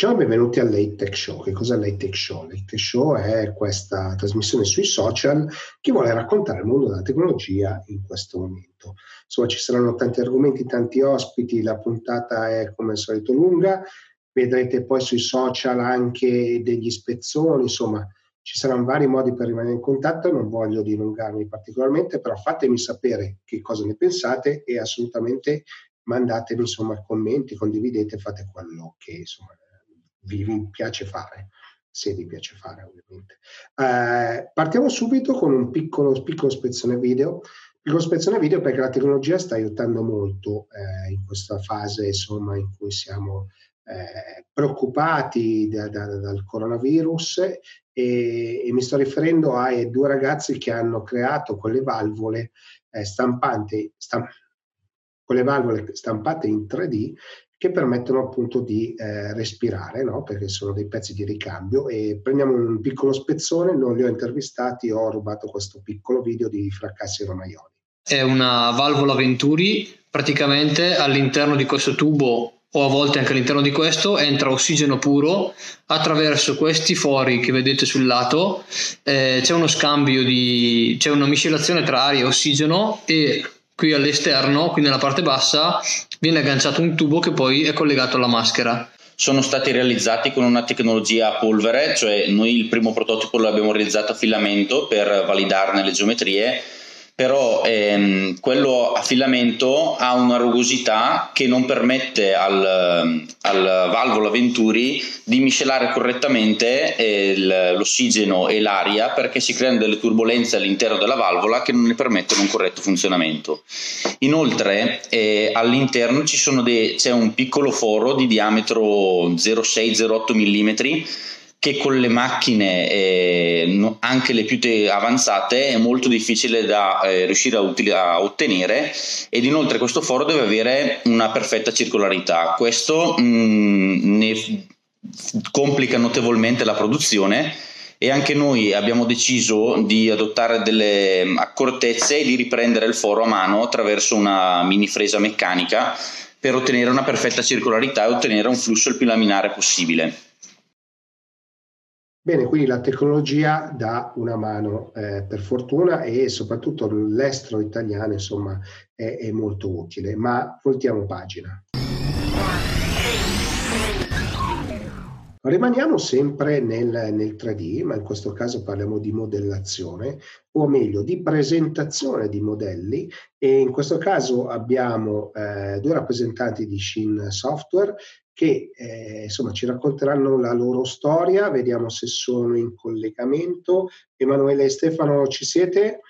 Ciao benvenuti al Late Tech Show. Che cos'è Late Tech Show? Late Tech Show è questa trasmissione sui social che vuole raccontare il mondo della tecnologia in questo momento. Insomma, ci saranno tanti argomenti, tanti ospiti, la puntata è come al solito lunga, vedrete poi sui social anche degli spezzoni, insomma, ci saranno vari modi per rimanere in contatto, non voglio dilungarmi particolarmente, però fatemi sapere che cosa ne pensate e assolutamente mandatemi insomma commenti, condividete, fate quello che insomma vi, piace fare, se vi piace fare ovviamente. Eh, partiamo subito con un piccolo, piccolo spezzone video. Piccolo spezzone video perché la tecnologia sta aiutando molto eh, in questa fase insomma, in cui siamo eh, preoccupati da, da, dal coronavirus e, e, mi sto riferendo ai due ragazzi che hanno creato quelle valvole eh, stampanti, stamp- quelle valvole stampate in 3D che permettono appunto di eh, respirare, no? perché sono dei pezzi di ricambio e prendiamo un piccolo spezzone, non li ho intervistati, ho rubato questo piccolo video di Fracassi Romaioli. È una valvola Venturi, praticamente all'interno di questo tubo o a volte anche all'interno di questo entra ossigeno puro attraverso questi fori che vedete sul lato eh, c'è uno scambio di c'è una miscelazione tra aria e ossigeno e qui all'esterno, qui nella parte bassa, viene agganciato un tubo che poi è collegato alla maschera. Sono stati realizzati con una tecnologia a polvere, cioè noi il primo prototipo l'abbiamo realizzato a filamento per validarne le geometrie però ehm, quello a filamento ha una rugosità che non permette al, al valvola Venturi di miscelare correttamente eh, l'ossigeno e l'aria perché si creano delle turbulenze all'interno della valvola che non ne permettono un corretto funzionamento. Inoltre eh, all'interno dei, c'è un piccolo foro di diametro 0,6-0,8 mm che con le macchine eh, anche le più te- avanzate è molto difficile da eh, riuscire a, util- a, ottenere ed inoltre questo foro deve avere una perfetta circolarità questo mh, mm, ne complica notevolmente la produzione e anche noi abbiamo deciso di adottare delle accortezze e di riprendere il foro a mano attraverso una mini fresa meccanica per ottenere una perfetta circolarità e ottenere un flusso il più laminare possibile. Bene, quindi la tecnologia dà una mano eh, per fortuna e soprattutto l'estero italiano insomma è, è molto utile, ma voltiamo pagina. Rimaniamo sempre nel, nel, 3D, ma in questo caso parliamo di modellazione, o meglio di presentazione di modelli e in questo caso abbiamo eh, due rappresentanti di Shin Software che eh, insomma ci racconteranno la loro storia, vediamo se sono in collegamento. Emanuele e Stefano, ci siete?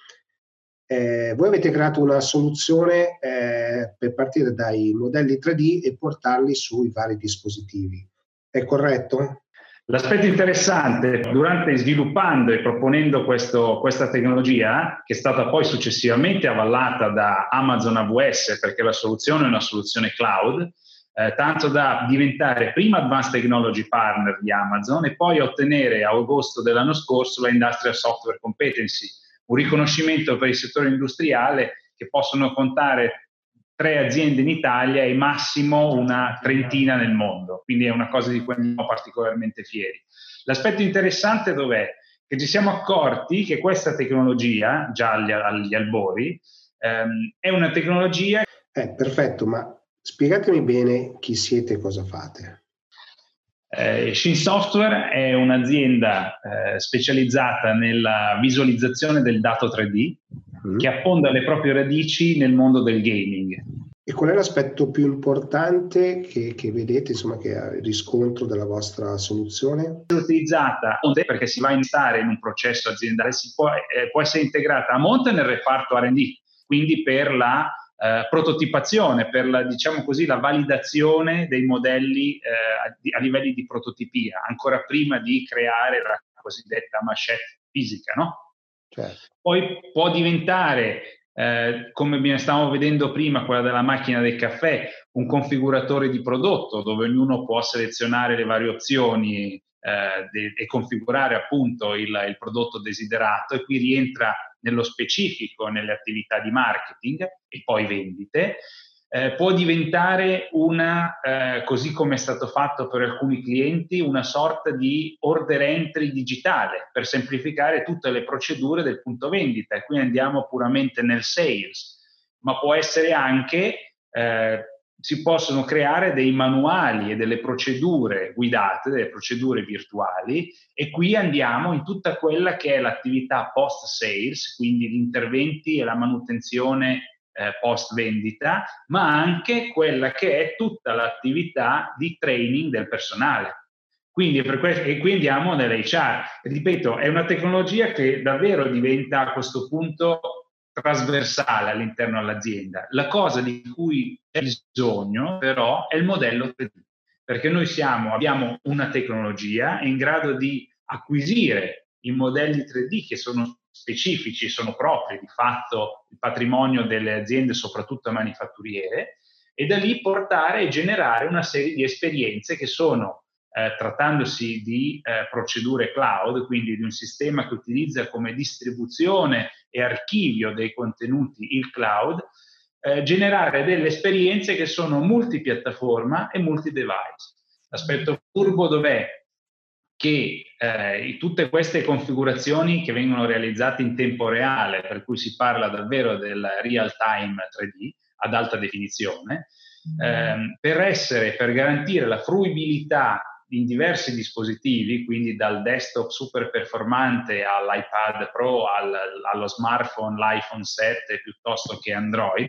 Eh, voi avete creato una soluzione eh, per partire dai modelli 3D e portarli sui vari dispositivi. È corretto? L'aspetto interessante, durante sviluppando e proponendo questo, questa tecnologia, che è stata poi successivamente avallata da Amazon AWS, perché la soluzione è una soluzione cloud, eh, tanto da diventare prima Advanced Technology Partner di Amazon e poi ottenere a agosto dell'anno scorso la Industrial Software Competency, un riconoscimento per il settore industriale che possono contare tre aziende in Italia e massimo una trentina nel mondo, quindi è una cosa di cui siamo particolarmente fieri. L'aspetto interessante dov'è? Che ci siamo accorti che questa tecnologia, già agli, agli albori, ehm, è una tecnologia... Eh, perfetto, ma Spiegatemi bene chi siete e cosa fate. Eh, Shin Software è un'azienda eh, specializzata nella visualizzazione del dato 3D mm. che affonda le proprie radici nel mondo del gaming. E qual è l'aspetto più importante che, che vedete, insomma, che ha il riscontro della vostra soluzione? È utilizzata perché si va a instare in un processo aziendale, può, eh, può essere integrata a monte nel reparto RD, quindi per la eh, prototipazione, per la, diciamo così, la validazione dei modelli eh, a, a, livelli di prototipia, ancora prima di creare la cosiddetta machette fisica, no? Certo. Poi può diventare, eh, come stavamo vedendo prima, quella della macchina del caffè, un configuratore di prodotto dove ognuno può selezionare le varie opzioni eh, de- e configurare appunto il, il prodotto desiderato e qui rientra nello specifico nelle attività di marketing e poi vendite. eh, può diventare una, eh, così come è stato fatto per alcuni clienti, una sorta di order entry digitale per semplificare tutte le procedure del punto vendita e qui andiamo puramente nel sales, ma può essere anche, eh, si possono creare dei manuali e delle procedure guidate, delle procedure virtuali e qui andiamo in tutta quella che è l'attività post sales, quindi gli interventi e la manutenzione eh, post vendita, ma anche quella che è tutta l'attività di training del personale. Quindi, questo, e qui andiamo nell'HR. Ripeto, è una tecnologia che davvero diventa a questo punto trasversale all'interno dell'azienda. La cosa di cui c'è bisogno però è il modello 3D, perché noi siamo, abbiamo una tecnologia in grado di acquisire i modelli 3D che sono specifici, sono propri di fatto il patrimonio delle aziende, soprattutto manifatturiere, e da lì portare e generare una serie di esperienze che sono, eh, trattandosi di eh, procedure cloud, quindi di un sistema che utilizza come distribuzione e archivio dei contenuti il cloud, eh, generare delle esperienze che sono multipiattaforma e multi-device. L'aspetto furbo dov'è? che eh, tutte queste configurazioni che vengono realizzate in tempo reale, per cui si parla davvero del real time 3D ad alta definizione, eh, per essere, per garantire la fruibilità in diversi dispositivi, quindi dal desktop super performante all'iPad Pro, al, allo smartphone, l'iPhone 7 piuttosto che Android,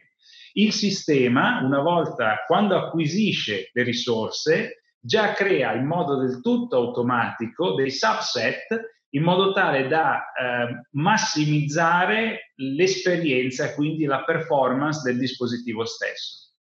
il sistema, una volta quando acquisisce le risorse, già crea in modo del tutto automatico dei subset in modo tale da eh, massimizzare l'esperienza, quindi la performance del dispositivo stesso.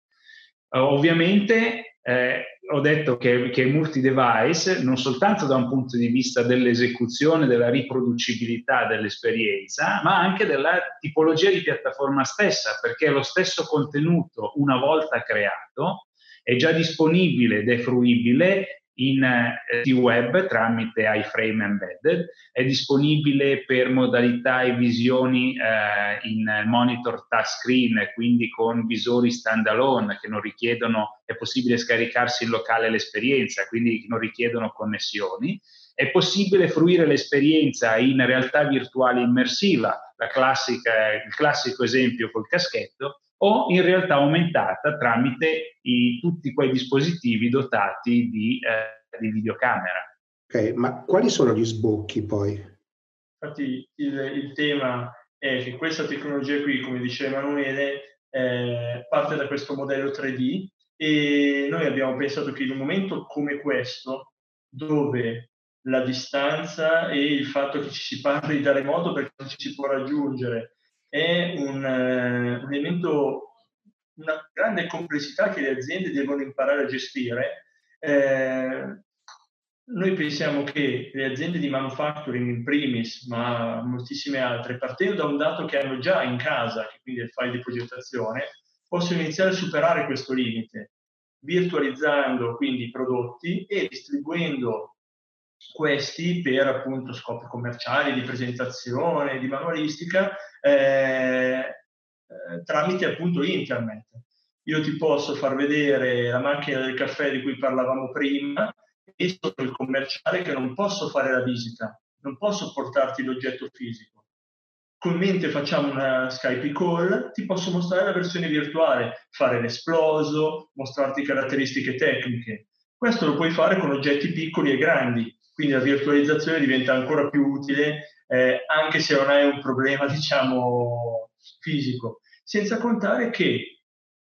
Uh, ovviamente eh, ho detto che, che è multi-device non soltanto da un punto di vista dell'esecuzione, della riproducibilità dell'esperienza, ma anche della tipologia di piattaforma stessa, perché lo stesso contenuto, una volta creato, è già disponibile ed è fruibile in eh, web tramite iFrame Embedded, è disponibile per modalità e visioni eh, in monitor touchscreen, quindi con visori standalone che non richiedono, è possibile scaricarsi in locale l'esperienza, quindi non richiedono connessioni. È possibile fruire l'esperienza in realtà virtuale immersiva, classica, il classico esempio col caschetto, o in realtà aumentata tramite i, tutti quei dispositivi dotati di, eh, di, videocamera. Ok, ma quali sono gli sbocchi poi? Infatti il, il tema è che questa tecnologia qui, come diceva Emanuele, eh, parte da questo modello 3D e noi abbiamo pensato che in un momento come questo, dove la distanza e il fatto che ci si parli da remoto perché non ci si può raggiungere è un, uh, un elemento, una grande complessità che le aziende devono imparare a gestire. Eh, noi pensiamo che le aziende di manufacturing in primis, ma moltissime altre, partendo da un dato che hanno già in casa, che quindi è il file di progettazione, possono iniziare a superare questo limite, virtualizzando quindi i prodotti e distribuendo questi per appunto scopi commerciali, di presentazione, di manualistica, eh, eh, tramite appunto internet. Io ti posso far vedere la macchina del caffè di cui parlavamo prima e sono il commerciale che non posso fare la visita, non posso portarti l'oggetto fisico. Con mente facciamo una Skype call, ti posso mostrare la versione virtuale, fare l'esploso, mostrarti caratteristiche tecniche. Questo lo puoi fare con oggetti piccoli e grandi, quindi la virtualizzazione diventa ancora più utile eh, anche se non hai un problema, diciamo, fisico. Senza contare che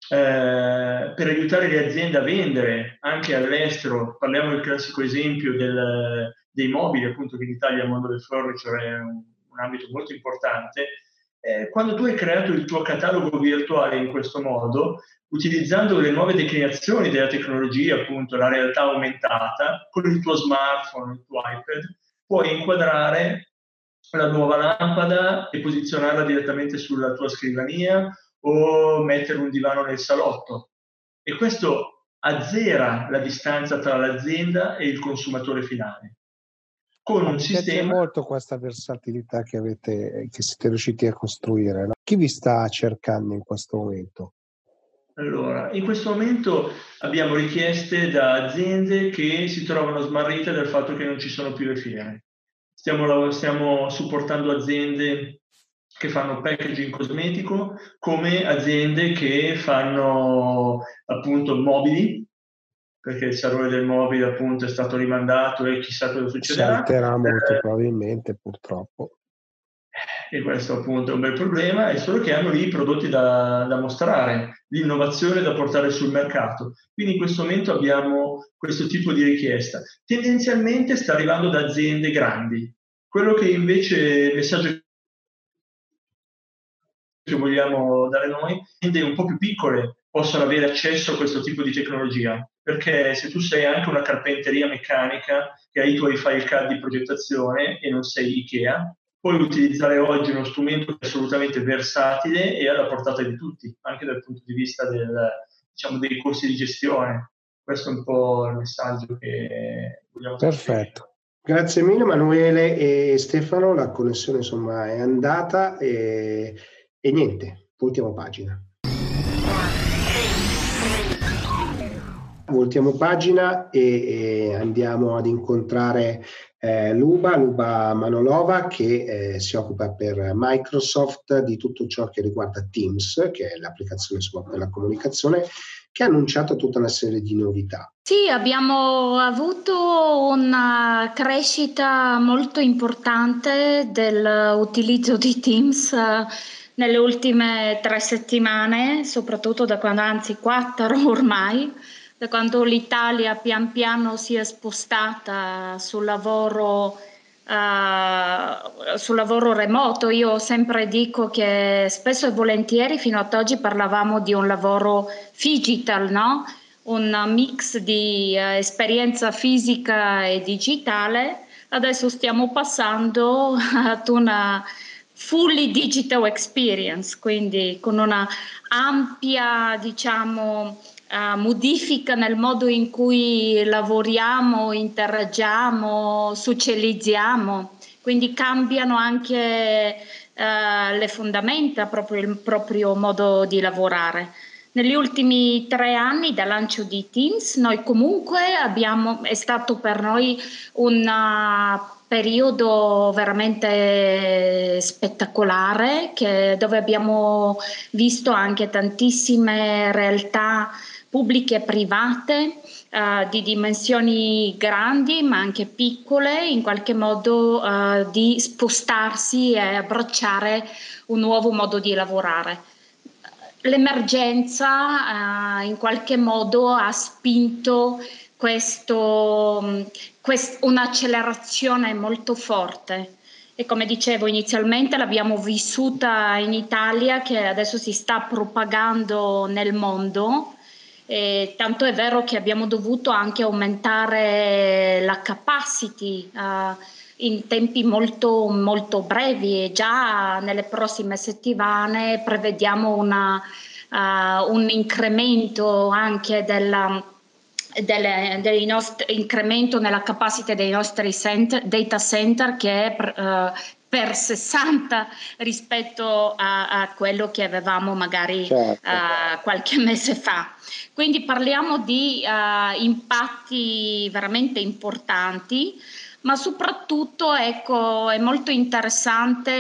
eh, per aiutare le aziende a vendere anche all'estero, parliamo del classico esempio del, dei mobili, appunto che in Italia il mondo del furniture è un, un ambito molto importante, eh, quando tu hai creato il tuo catalogo virtuale in questo modo, utilizzando le nuove declinazioni della tecnologia, appunto la realtà aumentata, con il tuo smartphone, il tuo iPad, puoi inquadrare la nuova lampada e posizionarla direttamente sulla tua scrivania o mettere un divano nel salotto. E questo azzera la distanza tra l'azienda e il consumatore finale. Con un Mi sistema... molto questa versatilità che, avete, che siete riusciti a costruire. Chi vi sta cercando in questo momento? Allora, in questo momento abbiamo richieste da aziende che si trovano smarrite dal fatto che non ci sono più le fiere. Stiamo, stiamo supportando aziende che fanno packaging cosmetico come aziende che fanno appunto mobili perché il salone del mobile appunto è stato rimandato e chissà cosa succederà. Salterà molto eh, probabilmente purtroppo. E questo appunto è un bel problema, è solo che hanno lì i prodotti da, da mostrare, l'innovazione da portare sul mercato. Quindi in questo momento abbiamo questo tipo di richiesta. Tendenzialmente sta arrivando da aziende grandi. Quello che invece il messaggio che vogliamo dare noi, aziende un po' più piccole possono avere accesso a questo tipo di tecnologia, perché se tu sei anche una carpenteria meccanica che hai i tuoi file card di progettazione e non sei Ikea, puoi utilizzare oggi uno strumento assolutamente versatile e alla portata di tutti, anche dal punto di vista del, diciamo, dei corsi di gestione. Questo è un po' il messaggio che vogliamo Perfetto. Grazie mille Emanuele e Stefano, la connessione insomma è andata e, e niente, ultima pagina. Voltiamo pagina e, e andiamo ad incontrare eh, Luba, Luba Manolova, che eh, si occupa per Microsoft di tutto ciò che riguarda Teams, che è l'applicazione per la comunicazione, che ha annunciato tutta una serie di novità. Sì, abbiamo avuto una crescita molto importante dell'utilizzo di Teams. Eh, nelle ultime tre settimane, soprattutto da quando, anzi quattro ormai, da quando l'Italia pian piano si è spostata sul lavoro, uh, sul lavoro remoto, io sempre dico che spesso e volentieri fino ad oggi parlavamo di un lavoro digital, no? un mix di uh, esperienza fisica e digitale. Adesso stiamo passando ad una fully digital experience, quindi con una ampia, diciamo, uh, modifica nel modo in cui lavoriamo, interagiamo, socializziamo, quindi cambiano anche uh, le fondamenta, proprio il proprio modo di lavorare. Negli ultimi tre anni dal lancio di Teams, noi comunque abbiamo, è stato per noi un periodo veramente spettacolare che, dove abbiamo visto anche tantissime realtà pubbliche e private uh, di dimensioni grandi ma anche piccole, in qualche modo uh, di spostarsi e abbracciare un nuovo modo di lavorare. L'emergenza uh, in qualche modo ha spinto questo, quest, un'accelerazione molto forte. E come dicevo inizialmente l'abbiamo vissuta in Italia che adesso si sta propagando nel mondo eh, tanto è vero che abbiamo dovuto anche aumentare la capacity uh, in tempi molto, molto brevi. E già nelle prossime settimane prevediamo una, uh, un incremento anche della, delle, dei nostri, incremento nella capacità dei nostri center, data center che è uh, per 60 rispetto a, a, quello che avevamo magari certo. uh, qualche mese fa. Quindi parliamo di uh, impatti veramente importanti, ma soprattutto ecco, è molto interessante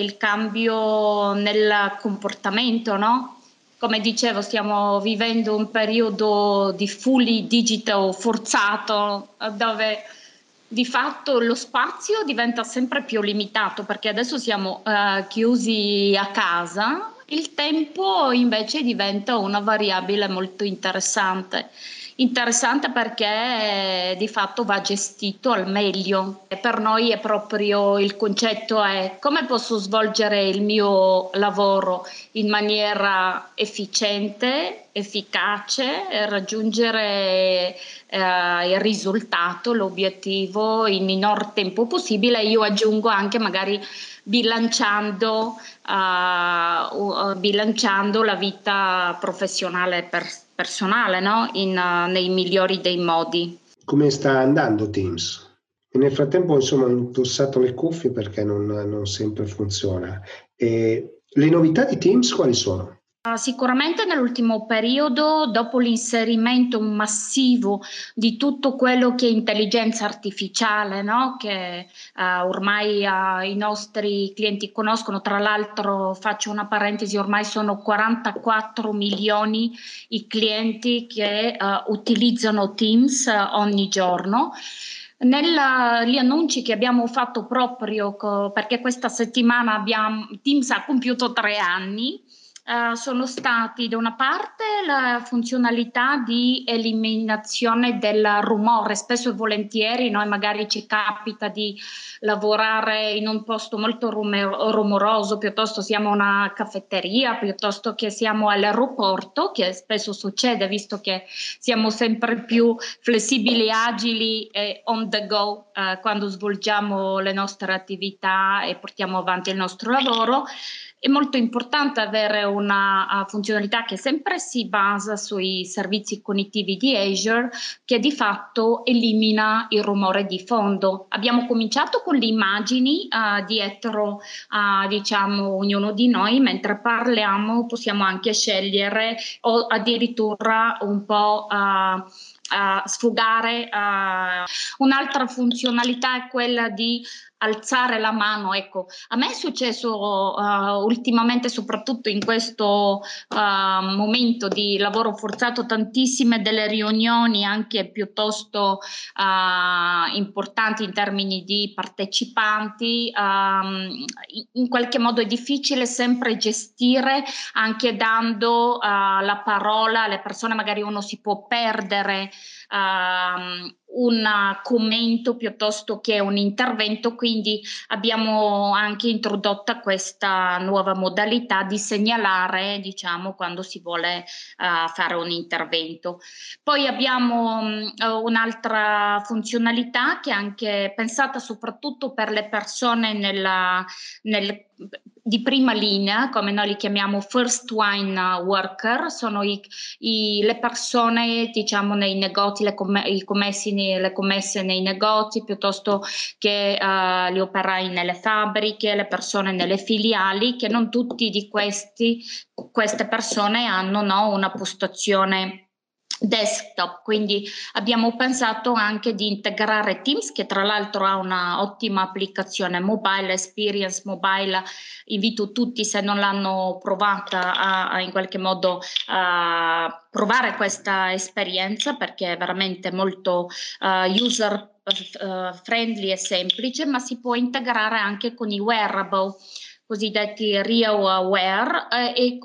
il cambio nel comportamento, no? Come dicevo, stiamo vivendo un periodo di fully digital forzato dove di fatto lo spazio diventa sempre più limitato perché adesso siamo uh, chiusi a casa, il tempo invece diventa una variabile molto interessante interessante perché di fatto va gestito al meglio. Per noi è proprio il concetto è come posso svolgere il mio lavoro in maniera efficiente, efficace raggiungere eh, il risultato, l'obiettivo in minor tempo possibile. Io aggiungo anche magari bilanciando, uh, bilanciando la vita professionale per personale no? In, uh, nei migliori dei modi. Come sta andando Teams? E nel frattempo insomma ho indossato le cuffie perché non, non sempre funziona. E le novità di Teams quali sono? Sicuramente nell'ultimo periodo, dopo l'inserimento massivo di tutto quello che è intelligenza artificiale, no? che uh, ormai uh, i nostri clienti conoscono, tra l'altro faccio una parentesi, ormai sono 44 milioni i clienti che uh, utilizzano Teams ogni giorno. Negli annunci che abbiamo fatto proprio co- perché questa settimana abbiamo, Teams ha compiuto tre anni, Uh, sono stati da una parte la funzionalità di eliminazione del rumore, spesso e volentieri noi magari ci capita di lavorare in un posto molto rumoroso, piuttosto siamo una caffetteria, piuttosto che siamo all'aeroporto, che spesso succede visto che siamo sempre più flessibili, agili e on the go uh, quando svolgiamo le nostre attività e portiamo avanti il nostro lavoro. È molto importante avere una uh, funzionalità che sempre si basa sui servizi cognitivi di Azure che di fatto elimina il rumore di fondo. Abbiamo cominciato con le immagini uh, dietro a diciamo ognuno di noi mentre parliamo possiamo anche scegliere o addirittura un po' uh, uh, sfogare. Uh, un'altra funzionalità è quella di alzare la mano. Ecco, a me è successo uh, ultimamente, soprattutto in questo uh, momento di lavoro forzato, tantissime delle riunioni anche piuttosto uh, importanti in termini di partecipanti. Um, in qualche modo è difficile sempre gestire anche dando la parola alle persone, magari uno si può perdere. Um, un commento piuttosto che un intervento, quindi abbiamo anche introdotto questa nuova modalità di segnalare, diciamo, quando si vuole uh, fare un intervento. Poi abbiamo um, un'altra funzionalità che è anche pensata soprattutto per le persone nella, nel di prima linea, come noi li chiamiamo first wine worker, sono i, i, le persone diciamo nei negozi, le, com- i commessi, le commesse nei negozi piuttosto che uh, gli operai nelle fabbriche, le persone nelle filiali, che non tutti di questi, queste persone hanno no, una postazione desktop, quindi abbiamo pensato anche di integrare Teams che tra l'altro ha una ottima applicazione mobile, experience mobile, invito tutti se non l'hanno provata a, a in qualche modo a provare questa esperienza perché è veramente molto uh, user uh, friendly e semplice, ma si può integrare anche con i wearable cosiddetti real aware eh, e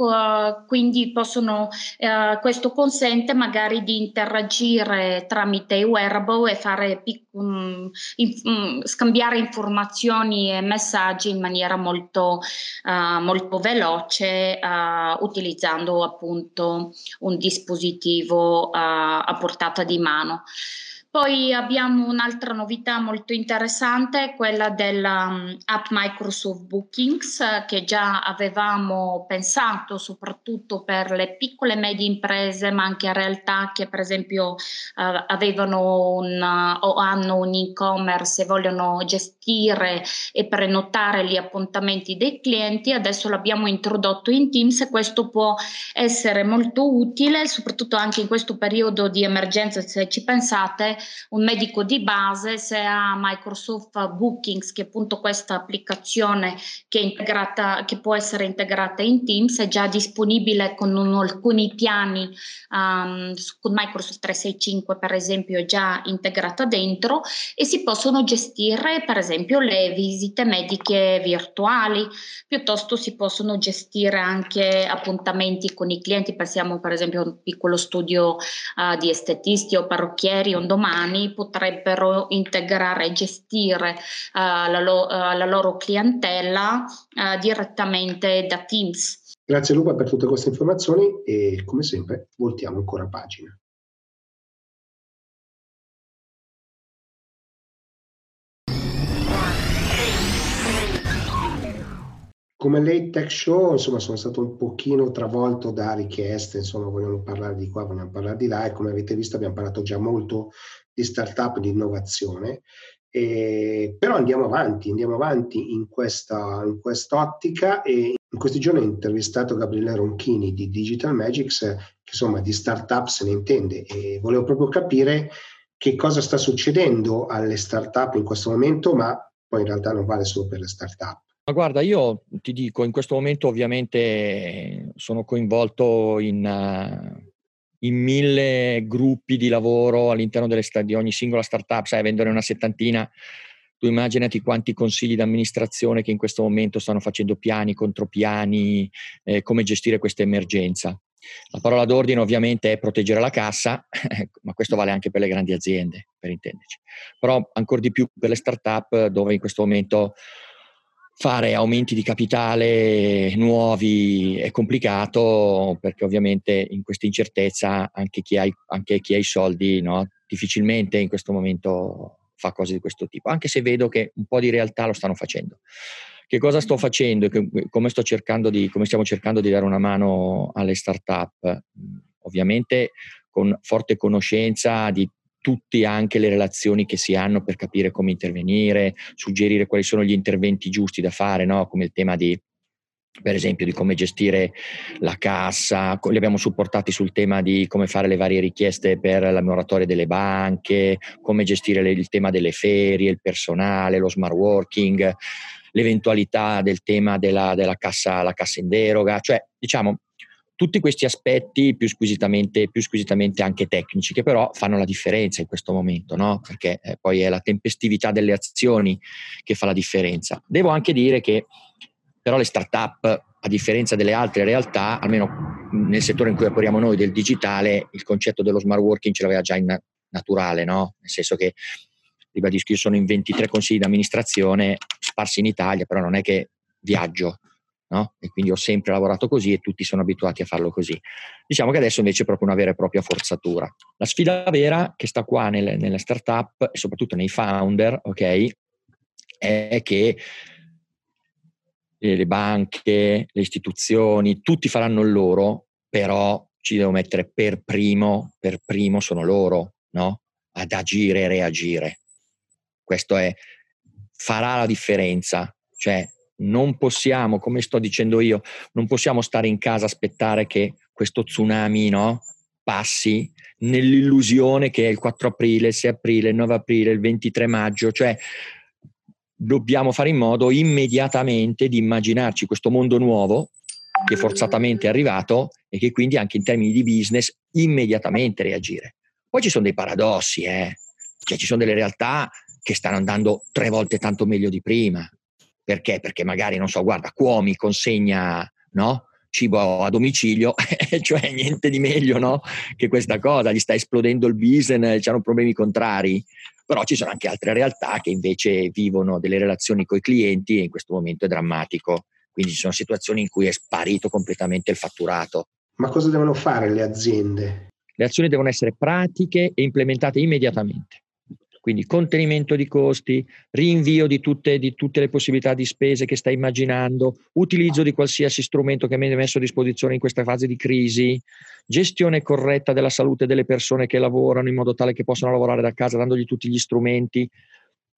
quindi possono, uh, questo consente magari di interagire tramite wearable e fare in, um, scambiare informazioni e messaggi in maniera molto, uh, molto veloce utilizzando appunto un dispositivo a portata di mano. Poi abbiamo un'altra novità molto interessante, quella dell'app um, Microsoft Bookings, eh, che già avevamo pensato soprattutto per le piccole e medie imprese, ma anche realtà che per esempio eh, avevano un, o hanno un e-commerce e vogliono gestire e prenotare gli appuntamenti dei clienti. Adesso l'abbiamo introdotto in Teams e questo può essere molto utile, soprattutto anche in questo periodo di emergenza, se ci pensate un medico di base se ha Microsoft Bookings, che è appunto questa applicazione che, integrata, che può essere integrata in Teams, è già disponibile con un, alcuni piani um, con Microsoft 365 per esempio è già integrata dentro e si possono gestire per esempio le visite mediche virtuali, piuttosto si possono gestire anche appuntamenti con i clienti, pensiamo per esempio a un piccolo studio uh, di estetisti o parrucchieri un domani umani potrebbero integrare e gestire uh, la, lo- uh, la, loro clientela uh, direttamente da Teams. Grazie Luca per tutte queste informazioni e come sempre voltiamo ancora pagina. come late tech show, insomma, sono stato un pochino travolto da richieste, insomma, vogliono parlare di qua, vogliono parlare di là e come avete visto abbiamo parlato già molto di startup, di innovazione, eh, però andiamo avanti, andiamo avanti in questa in quest'ottica e in questi giorni ho intervistato Gabriele Ronchini di Digital Magics, che insomma di startup se ne intende e volevo proprio capire che cosa sta succedendo alle startup in questo momento, ma poi in realtà non vale solo per le startup. Ma guarda, io ti dico, in questo momento ovviamente sono coinvolto in, in mille gruppi di lavoro all'interno delle, di ogni singola startup, sai, avendone una settantina, tu immaginati quanti consigli d'amministrazione che in questo momento stanno facendo piani, contropiani, eh, come gestire questa emergenza. La parola d'ordine ovviamente è proteggere la cassa, ma questo vale anche per le grandi aziende, per intenderci. Però ancora di più per le start-up dove in questo momento fare aumenti di capitale nuovi è complicato perché ovviamente in questa incertezza anche chi ha, anche chi ha i soldi no, difficilmente in questo momento fa cose di questo tipo, anche se vedo che un po' di realtà lo stanno facendo. Che cosa sto facendo e come, sto cercando di, come stiamo cercando di dare una mano alle start-up? Ovviamente con forte conoscenza di tutte anche le relazioni che si hanno per capire come intervenire, suggerire quali sono gli interventi giusti da fare, no? come il tema di, per esempio, di come gestire la cassa, li abbiamo supportati sul tema di come fare le varie richieste per la moratoria delle banche, come gestire il tema delle ferie, il personale, lo smart working, l'eventualità del tema della, della cassa, cassa in deroga, cioè diciamo tutti questi aspetti più squisitamente, più squisitamente, anche tecnici, che però fanno la differenza in questo momento, no? perché eh, poi è la tempestività delle azioni che fa la differenza. Devo anche dire che però le start-up, a differenza delle altre realtà, almeno nel settore in cui operiamo noi del digitale, il concetto dello smart working ce l'aveva già in naturale, no? nel senso che, ribadisco, io sono in 23 consigli di amministrazione sparsi in Italia, però non è che viaggio, no? E quindi ho sempre lavorato così e tutti sono abituati a farlo così. Diciamo che adesso invece è proprio una vera e propria forzatura. La sfida vera che sta qua nelle, nelle startup e soprattutto nei founder, ok, è che le banche, le istituzioni, tutti faranno il loro, però ci devo mettere per primo, per primo sono loro, no? Ad agire e reagire. Questo è, farà la differenza. Cioè, non possiamo, come sto dicendo io, non possiamo stare in casa aspettare che questo tsunami no, passi nell'illusione che è il 4 aprile, il 6 aprile, il 9 aprile, il 23 maggio, cioè dobbiamo fare in modo immediatamente di immaginarci questo mondo nuovo che forzatamente è arrivato e che quindi anche in termini di business immediatamente reagire. Poi ci sono dei paradossi, eh? cioè ci sono delle realtà che stanno andando tre volte tanto meglio di prima, perché? Perché magari, non so, guarda, Cuomi consegna no? cibo a domicilio, cioè niente di meglio no? che questa cosa, gli sta esplodendo il business, hanno problemi contrari. Però ci sono anche altre realtà che invece vivono delle relazioni con i clienti e in questo momento è drammatico. Quindi ci sono situazioni in cui è sparito completamente il fatturato. Ma cosa devono fare le aziende? Le azioni devono essere pratiche e implementate immediatamente. Quindi contenimento di costi, rinvio di tutte, di tutte, le possibilità di spese che stai immaginando, utilizzo di qualsiasi strumento che mi hai messo a disposizione in questa fase di crisi, gestione corretta della salute delle persone che lavorano in modo tale che possano lavorare da casa dandogli tutti gli strumenti,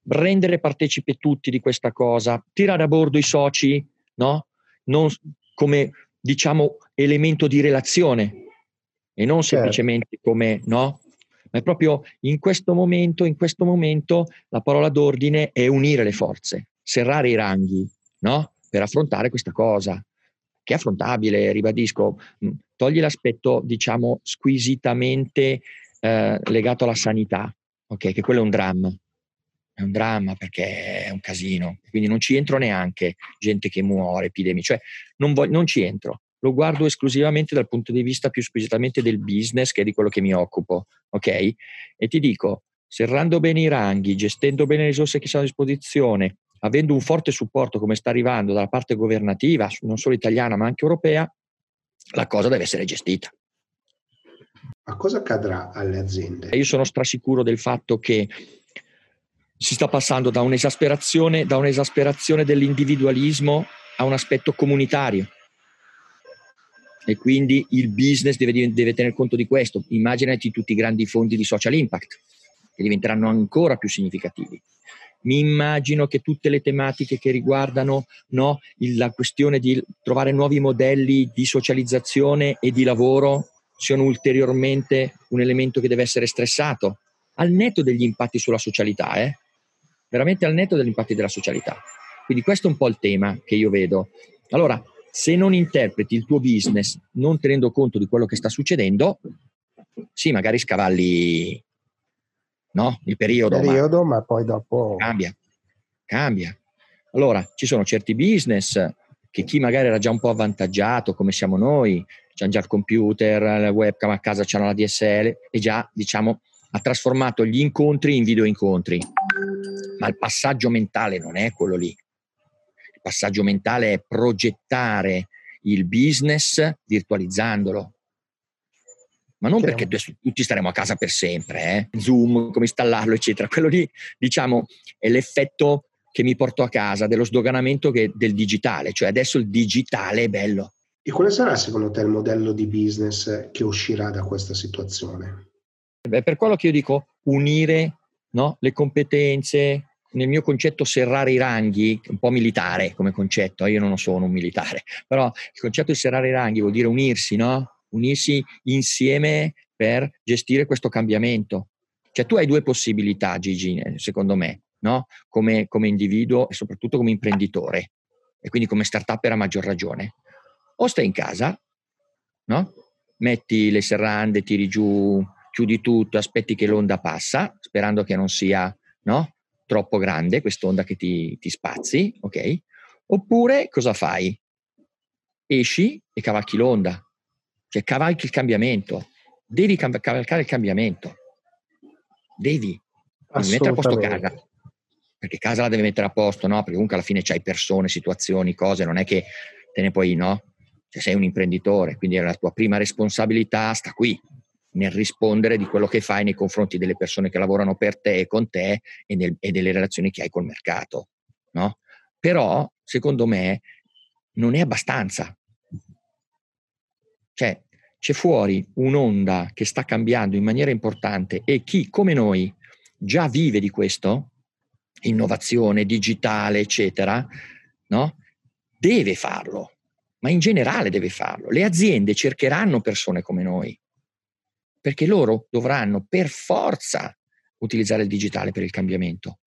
rendere partecipi tutti di questa cosa, tirare a bordo i soci, no? Non come diciamo elemento di relazione e non certo. semplicemente come no? Ma è proprio in questo momento, in questo momento la parola d'ordine è unire le forze, serrare i ranghi, no? Per affrontare questa cosa, che è affrontabile, ribadisco, mm, togli l'aspetto, diciamo, squisitamente eh, legato alla sanità, ok? Che quello è un dramma, è un dramma perché è un casino, quindi non ci entro neanche gente che muore, epidemie, cioè non, voglio, non ci entro lo guardo esclusivamente dal punto di vista più squisitamente del business, che è di quello che mi occupo, ok? E ti dico, serrando bene i ranghi, gestendo bene le risorse che sono a disposizione, avendo un forte supporto come sta arrivando dalla parte governativa, non solo italiana ma anche europea, la cosa deve essere gestita. Ma cosa accadrà alle aziende? Io sono strasicuro del fatto che si sta passando da un'esasperazione, da un'esasperazione dell'individualismo a un aspetto comunitario e quindi il business deve, deve tener conto di questo. Immaginati tutti i grandi fondi di social impact che diventeranno ancora più significativi. mi immagino che tutte le tematiche che riguardano no, la questione di trovare nuovi modelli di socializzazione e di lavoro siano ulteriormente un elemento che deve essere stressato, al netto degli impatti sulla socialità, eh? veramente al netto degli impatti della socialità. Quindi questo è un po' il tema che io vedo. Allora, se non interpreti il tuo business non tenendo conto di quello che sta succedendo, sì, magari scavalli no? il periodo, il periodo ma, ma poi dopo cambia, cambia. Allora, ci sono certi business che chi magari era già un po' avvantaggiato, come siamo noi, c'hanno già il computer, la webcam a casa, c'hanno la DSL e già, diciamo, ha trasformato gli incontri in video incontri. Ma il passaggio mentale non è quello lì. Passaggio mentale è progettare il business virtualizzandolo ma non perché tutti staremo a casa per sempre, eh? Zoom, come installarlo, eccetera. Quello lì, diciamo, è l'effetto che mi porto a casa dello sdoganamento che, del digitale, cioè adesso il digitale è bello. E quale sarà secondo te il modello di business che uscirà da questa situazione? Beh, per quello che io dico, unire no, le competenze, nel mio concetto serrare i ranghi, un po' militare come concetto, io non sono un militare, però il concetto di serrare i ranghi vuol dire unirsi, no? unirsi insieme per gestire questo cambiamento. Cioè tu hai due possibilità, Gigi, eh, secondo me, no? come, come individuo e soprattutto come imprenditore, e quindi come startup a maggior ragione. O stai in casa, no? metti le serrande, tiri giù, chiudi tutto, aspetti che l'onda passa, sperando che non sia no? Troppo grande quest'onda che ti, ti spazi, ok? Oppure cosa fai? Esci e cavalchi l'onda, cioè cavalchi il cambiamento, devi cavalcare il cambiamento, devi, devi mettere a posto casa, perché casa la devi mettere a posto, no? Perché comunque alla fine c'hai persone, situazioni, cose, non è che te ne puoi, no? Cioè sei un imprenditore, quindi la tua prima responsabilità sta qui, nel rispondere di quello che fai nei confronti delle persone che lavorano per te e con te e, nel, e delle relazioni che hai col mercato, no? Però, secondo me, non è abbastanza. Cioè, c'è fuori un'onda che sta cambiando in maniera importante e chi, come noi, già vive di questo, innovazione digitale, eccetera, no? deve farlo, ma in generale deve farlo. Le aziende cercheranno persone come noi, perché loro dovranno per forza utilizzare il digitale per il cambiamento.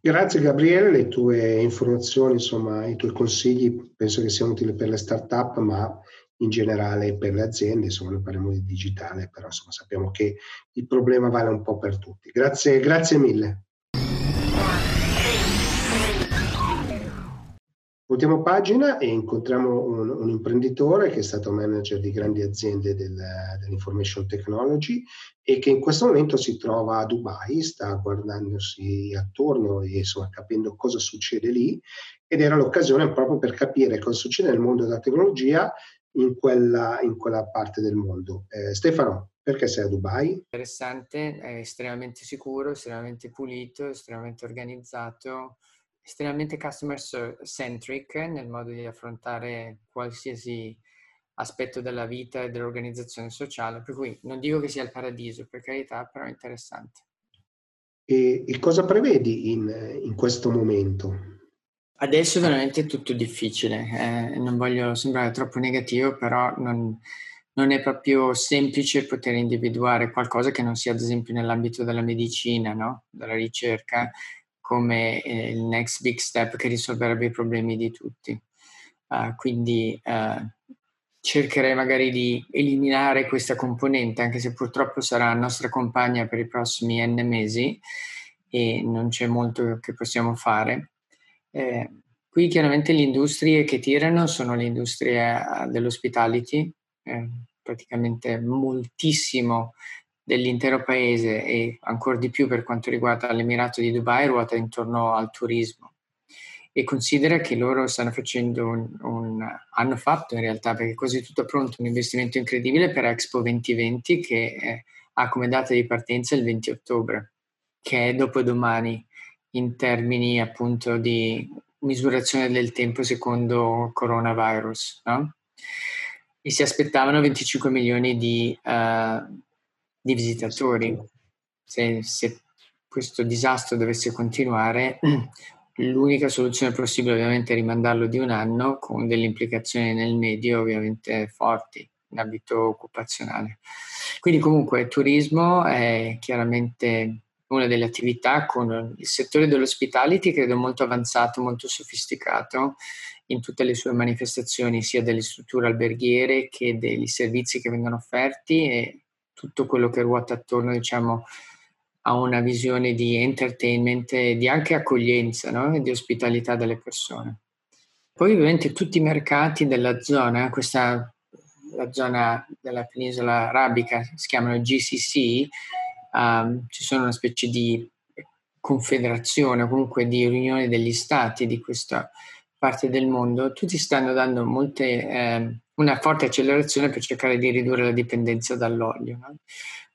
Grazie Gabriele, le tue informazioni, insomma, i tuoi consigli penso che siano utili per le start-up, ma in generale per le aziende, insomma noi parliamo di digitale, però insomma sappiamo che il problema vale un po' per tutti. Grazie, grazie mille. Voltiamo pagina e incontriamo un, un, imprenditore che è stato manager di grandi aziende del, dell'information technology e che in questo momento si trova a Dubai, sta guardandosi attorno e insomma capendo cosa succede lì ed era l'occasione proprio per capire cosa succede nel mondo della tecnologia in quella, in quella parte del mondo. Eh, Stefano, perché sei a Dubai? Interessante, è estremamente sicuro, estremamente pulito, estremamente organizzato, estremamente customer centric nel modo di affrontare qualsiasi aspetto della vita e dell'organizzazione sociale, per cui non dico che sia il paradiso, per carità, però è interessante. E, e cosa prevedi in, in questo momento? Adesso è veramente tutto difficile, eh, non voglio sembrare troppo negativo, però non, non, è proprio semplice poter individuare qualcosa che non sia ad esempio nell'ambito della medicina, no? della ricerca, come eh, il next big step che risolverebbe i problemi di tutti. Uh, quindi uh, cercherei magari di eliminare questa componente, anche se purtroppo sarà nostra compagna per i prossimi n mesi e non c'è molto che possiamo fare eh, qui chiaramente le industrie che tirano sono le industrie eh, dell'hospitality, eh, praticamente moltissimo dell'intero paese e ancora di più per quanto riguarda l'Emirato di Dubai ruota intorno al turismo. E considera che loro stanno facendo un, un hanno fatto in realtà, perché così tutto pronto, un investimento incredibile per Expo 2020 che eh, ha come data di partenza il 20 ottobre, che è dopodomani in termini appunto di misurazione del tempo secondo coronavirus. No? E si aspettavano 25 milioni di, uh, di visitatori. Se, se, questo disastro dovesse continuare, l'unica soluzione possibile ovviamente è rimandarlo di un anno con delle implicazioni nel medio ovviamente forti in ambito occupazionale. Quindi comunque il turismo è chiaramente una delle attività con il settore dell'hospitality credo molto avanzato, molto sofisticato in tutte le sue manifestazioni, sia delle strutture alberghiere che dei servizi che vengono offerti e tutto quello che ruota attorno, diciamo, a una visione di entertainment e di anche accoglienza no? e di ospitalità delle persone. Poi ovviamente tutti i mercati della zona, questa la zona della penisola arabica si chiamano GCC, um, ci sono una specie di confederazione o comunque di riunione degli stati di questa parte del mondo, tutti stanno dando molte, eh, una forte accelerazione per cercare di ridurre la dipendenza dall'olio. No?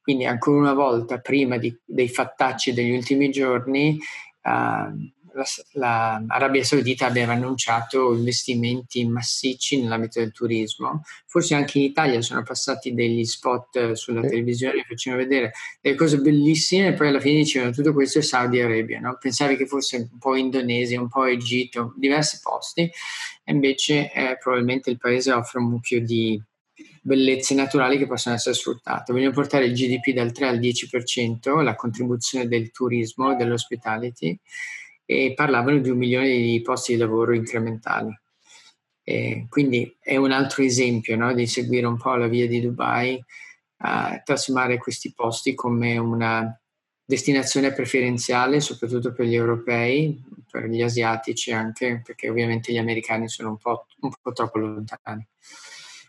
Quindi ancora una volta, prima di, dei fattacci degli ultimi giorni, uh, l'Arabia la Saudita aveva annunciato investimenti massicci nell'ambito del turismo. Forse anche in Italia sono passati degli spot sulla sì. televisione, facevano vedere delle cose bellissime e poi alla fine dicevano tutto questo è Saudi Arabia. No? Pensavi che fosse un po' Indonesia, un po' Egitto, diversi posti, e invece eh, probabilmente il paese offre un mucchio di bellezze naturali che possono essere sfruttate. Vogliono portare il GDP dal 3 al 10%, la contribuzione del turismo e dell'hospitality e parlavano di un milione di posti di lavoro incrementali. E quindi è un altro esempio no, di seguire un po' la via di Dubai, a trasformare questi posti come una destinazione preferenziale, soprattutto per gli europei, per gli asiatici anche, perché ovviamente gli americani sono un po', un po troppo lontani.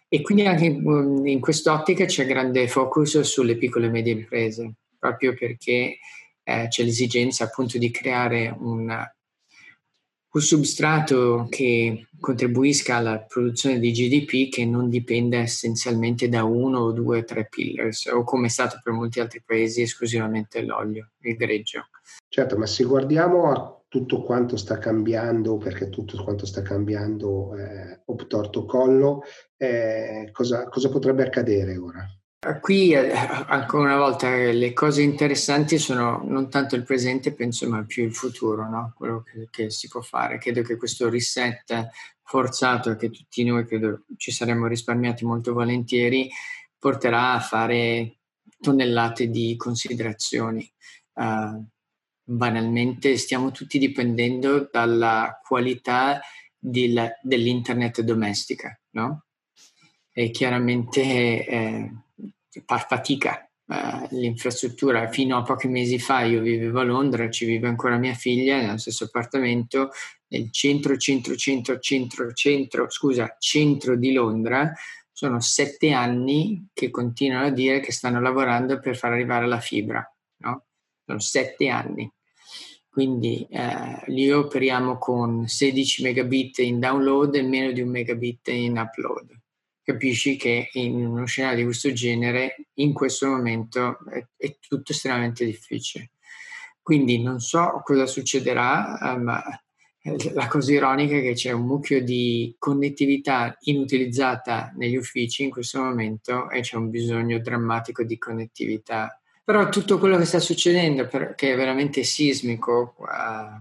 E quindi anche in, in quest'ottica c'è grande focus sulle piccole e medie imprese, proprio perché eh, c'è l'esigenza appunto di creare un, un substrato che contribuisca alla produzione di GDP che non dipenda essenzialmente da uno o due o tre pillars o come è stato per molti altri paesi esclusivamente l'olio, il greggio. Certo, ma se guardiamo a tutto quanto sta cambiando, perché tutto quanto sta cambiando eh, obtorto collo, eh, cosa, cosa potrebbe accadere ora? Qui eh, ancora una volta le cose interessanti sono non tanto il presente, penso, ma più il futuro, no? quello che, che, si può fare. Credo che questo reset forzato che tutti noi credo ci saremmo risparmiati molto volentieri porterà a fare tonnellate di considerazioni. Uh, banalmente stiamo tutti dipendendo dalla qualità del, dell'internet domestica, no? E chiaramente eh, far fatica eh, l'infrastruttura. Fino a pochi mesi fa io vivevo a Londra, ci vive ancora mia figlia nello stesso appartamento, nel centro, centro, centro, centro, centro, scusa, centro di Londra. Sono sette anni che continuano a dire che stanno lavorando per far arrivare la fibra, no? Sono sette anni. Quindi eh, lì operiamo con 16 megabit in download e meno di un megabit in upload capisci che in uno scenario di questo genere, in questo momento, è, è tutto estremamente difficile. Quindi non so cosa succederà, eh, ma la cosa ironica è che c'è un mucchio di connettività inutilizzata negli uffici in questo momento e c'è un bisogno drammatico di connettività. Però tutto quello che sta succedendo, che è veramente sismico,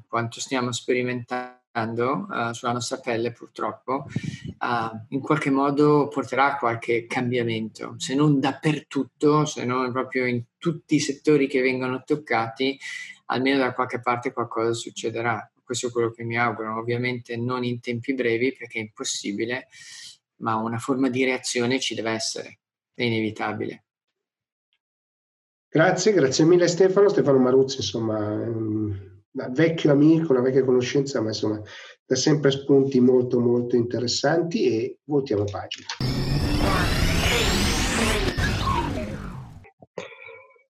quanto stiamo sperimentando, uh, sulla nostra pelle purtroppo, uh, in qualche modo porterà a qualche cambiamento, se non dappertutto, se non proprio in tutti i settori che vengono toccati, almeno da qualche parte qualcosa succederà. Questo è quello che mi auguro, ovviamente non in tempi brevi perché è impossibile, ma una forma di reazione ci deve essere, è inevitabile. Grazie, grazie mille Stefano, Stefano Maruzzi, insomma, vecchio amico, una vecchia conoscenza, ma insomma dà sempre spunti molto molto interessanti e voltiamo pagina.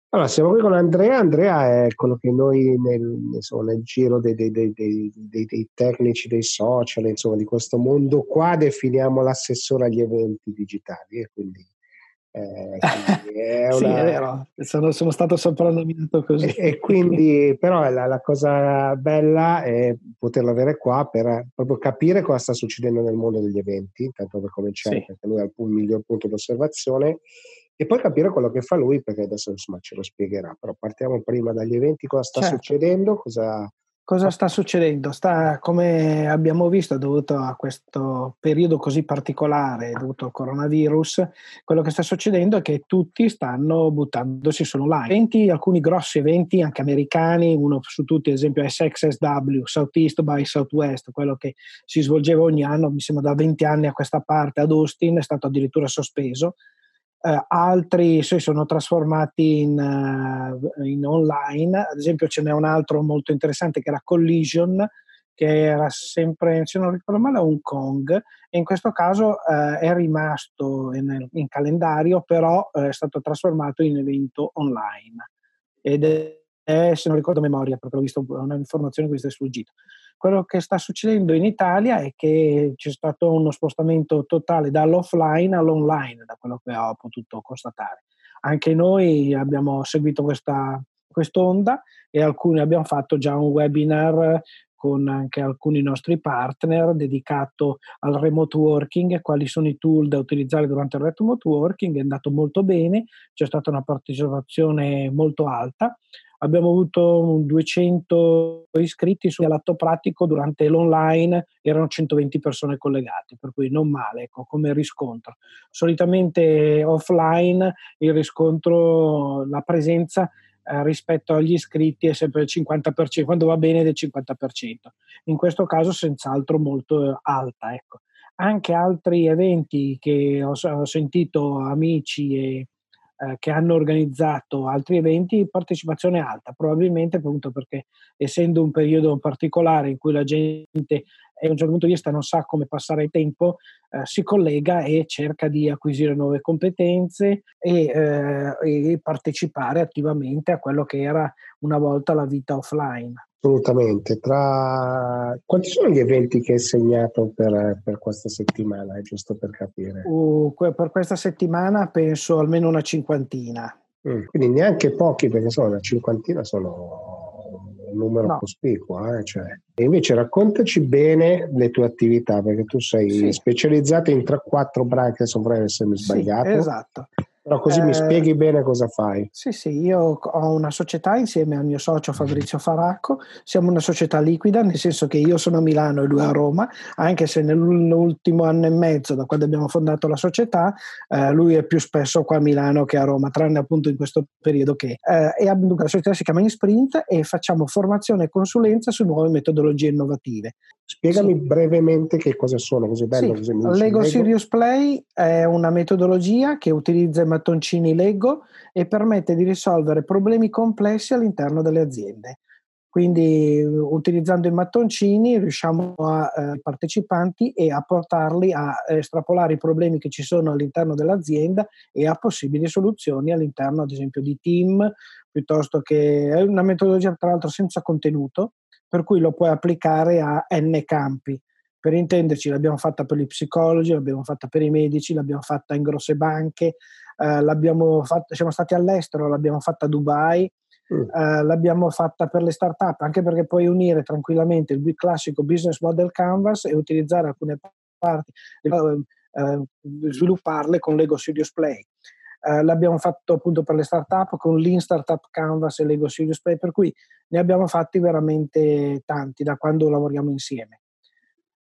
Allora, siamo qui con Andrea. Andrea è quello che noi nel, insomma, nel giro dei, dei, dei, dei, tecnici, dei social, insomma, di questo mondo qua definiamo l'assessore agli eventi digitali. quindi eh, è una... sì, è vero, sono, sono stato soprannominato così. E, e quindi, però, la, la, cosa bella è poterlo avere qua per proprio capire cosa sta succedendo nel mondo degli eventi, tanto per cominciare, sì. perché lui è il, miglior punto di osservazione, e poi capire quello che fa lui perché adesso insomma ce lo spiegherà però partiamo prima dagli eventi cosa sta certo. succedendo cosa Cosa sta succedendo? Sta, come abbiamo visto, dovuto a questo periodo così particolare, dovuto al coronavirus, quello che sta succedendo è che tutti stanno buttandosi sull'online. Eventi, alcuni grossi eventi, anche americani, uno su tutti, ad esempio SXSW, Southeast by Southwest, quello che si svolgeva ogni anno, mi sembra da 20 anni a questa parte ad Austin, è stato addirittura sospeso Uh, altri si sono trasformati in, uh, in, online, ad esempio ce n'è un altro molto interessante che era Collision, che era sempre, se non ricordo male, a Hong Kong, e in questo caso uh, è rimasto in, in calendario, però è stato trasformato in evento online. Ed è, se non ricordo memoria, perché ho visto un'informazione che mi è sfuggita. Quello che sta succedendo in Italia è che c'è stato uno spostamento totale dall'offline all'online, da quello che ho potuto constatare. Anche noi abbiamo seguito questa quest'onda e alcuni abbiamo fatto già un webinar con anche alcuni nostri partner dedicato al remote working, quali sono i tool da utilizzare durante il remote working, è andato molto bene, c'è stata una partecipazione molto alta abbiamo avuto 200 iscritti sull'atto pratico durante l'online, erano 120 persone collegate, per cui non male ecco, come riscontro. Solitamente offline il riscontro, la presenza eh, rispetto agli iscritti è sempre il 50%, quando va bene del 50%. In questo caso senz'altro molto alta. Ecco. Anche altri eventi che ho, ho sentito amici e eh, che hanno organizzato altri eventi, partecipazione alta, probabilmente appunto perché essendo un periodo particolare in cui la gente a un certo punto di vista non sa come passare il tempo, eh, si collega e cerca di acquisire nuove competenze e, eh, e partecipare attivamente a quello che era una volta la vita offline. Assolutamente. Tra... Quanti sono gli eventi che hai segnato per, per questa settimana, giusto per capire? Uh, per questa settimana penso almeno una cinquantina. Mm, quindi neanche pochi, perché sono una cinquantina sono un numero no. cospicuo. Eh? Cioè. E invece raccontaci bene le tue attività, perché tu sei sì. specializzato in 3-4 branche, se non essermi sbagliato. Sì, esatto. Però così eh, mi spieghi bene cosa fai. Sì, sì, io ho una società insieme al mio socio Fabrizio Faracco, siamo una società liquida, nel senso che io sono a Milano e lui a Roma, anche se nell'ultimo anno e mezzo, da quando abbiamo fondato la società, eh, lui è più spesso qua a Milano che a Roma, tranne appunto in questo periodo che... Eh, e la società si chiama InSprint e facciamo formazione e consulenza su nuove metodologie innovative. Spiegami sì. brevemente che cosa sono, così bello. Sì. Così Lego, Lego Serious Play è una metodologia che utilizza i mattoncini Lego e permette di risolvere problemi complessi all'interno delle aziende. Quindi utilizzando i mattoncini riusciamo a eh, partecipanti e a portarli a estrapolare i problemi che ci sono all'interno dell'azienda e a possibili soluzioni all'interno ad esempio di team, piuttosto che è una metodologia tra l'altro senza contenuto, per cui lo puoi applicare a n campi. Per intenderci, l'abbiamo fatta per gli psicologi, l'abbiamo fatta per i medici, l'abbiamo fatta in grosse banche, eh, fatta, siamo stati all'estero, l'abbiamo fatta a Dubai, mm. eh, l'abbiamo fatta per le start-up, anche perché puoi unire tranquillamente il classico business model canvas e utilizzare alcune parti, eh, eh svilupparle con Lego Studios Play. Eh, l'abbiamo fatto appunto per le startup con Lean Startup Canvas e Lego Serious Play, per cui ne abbiamo fatti veramente tanti da quando lavoriamo insieme.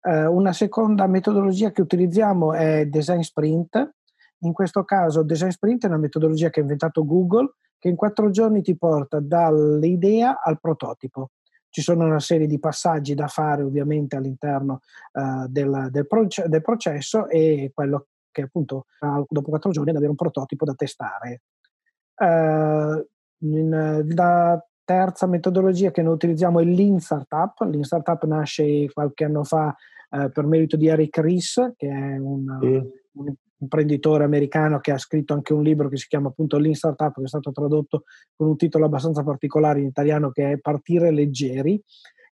Eh, una seconda metodologia che utilizziamo è Design Sprint. In questo caso Design Sprint è una metodologia che ha inventato Google che in quattro giorni ti porta dall'idea al prototipo. Ci sono una serie di passaggi da fare ovviamente all'interno uh, del, del, proce- del, processo e quello che appunto dopo quattro giorni ad avere un prototipo da testare. Uh, in, la terza metodologia che noi utilizziamo è Lean Startup. Lean Startup nasce qualche anno fa uh, per merito di Eric Ries, che è un, mm. un, imprenditore americano che ha scritto anche un libro che si chiama appunto Lean Startup, che è stato tradotto con un titolo abbastanza particolare in italiano che è Partire leggeri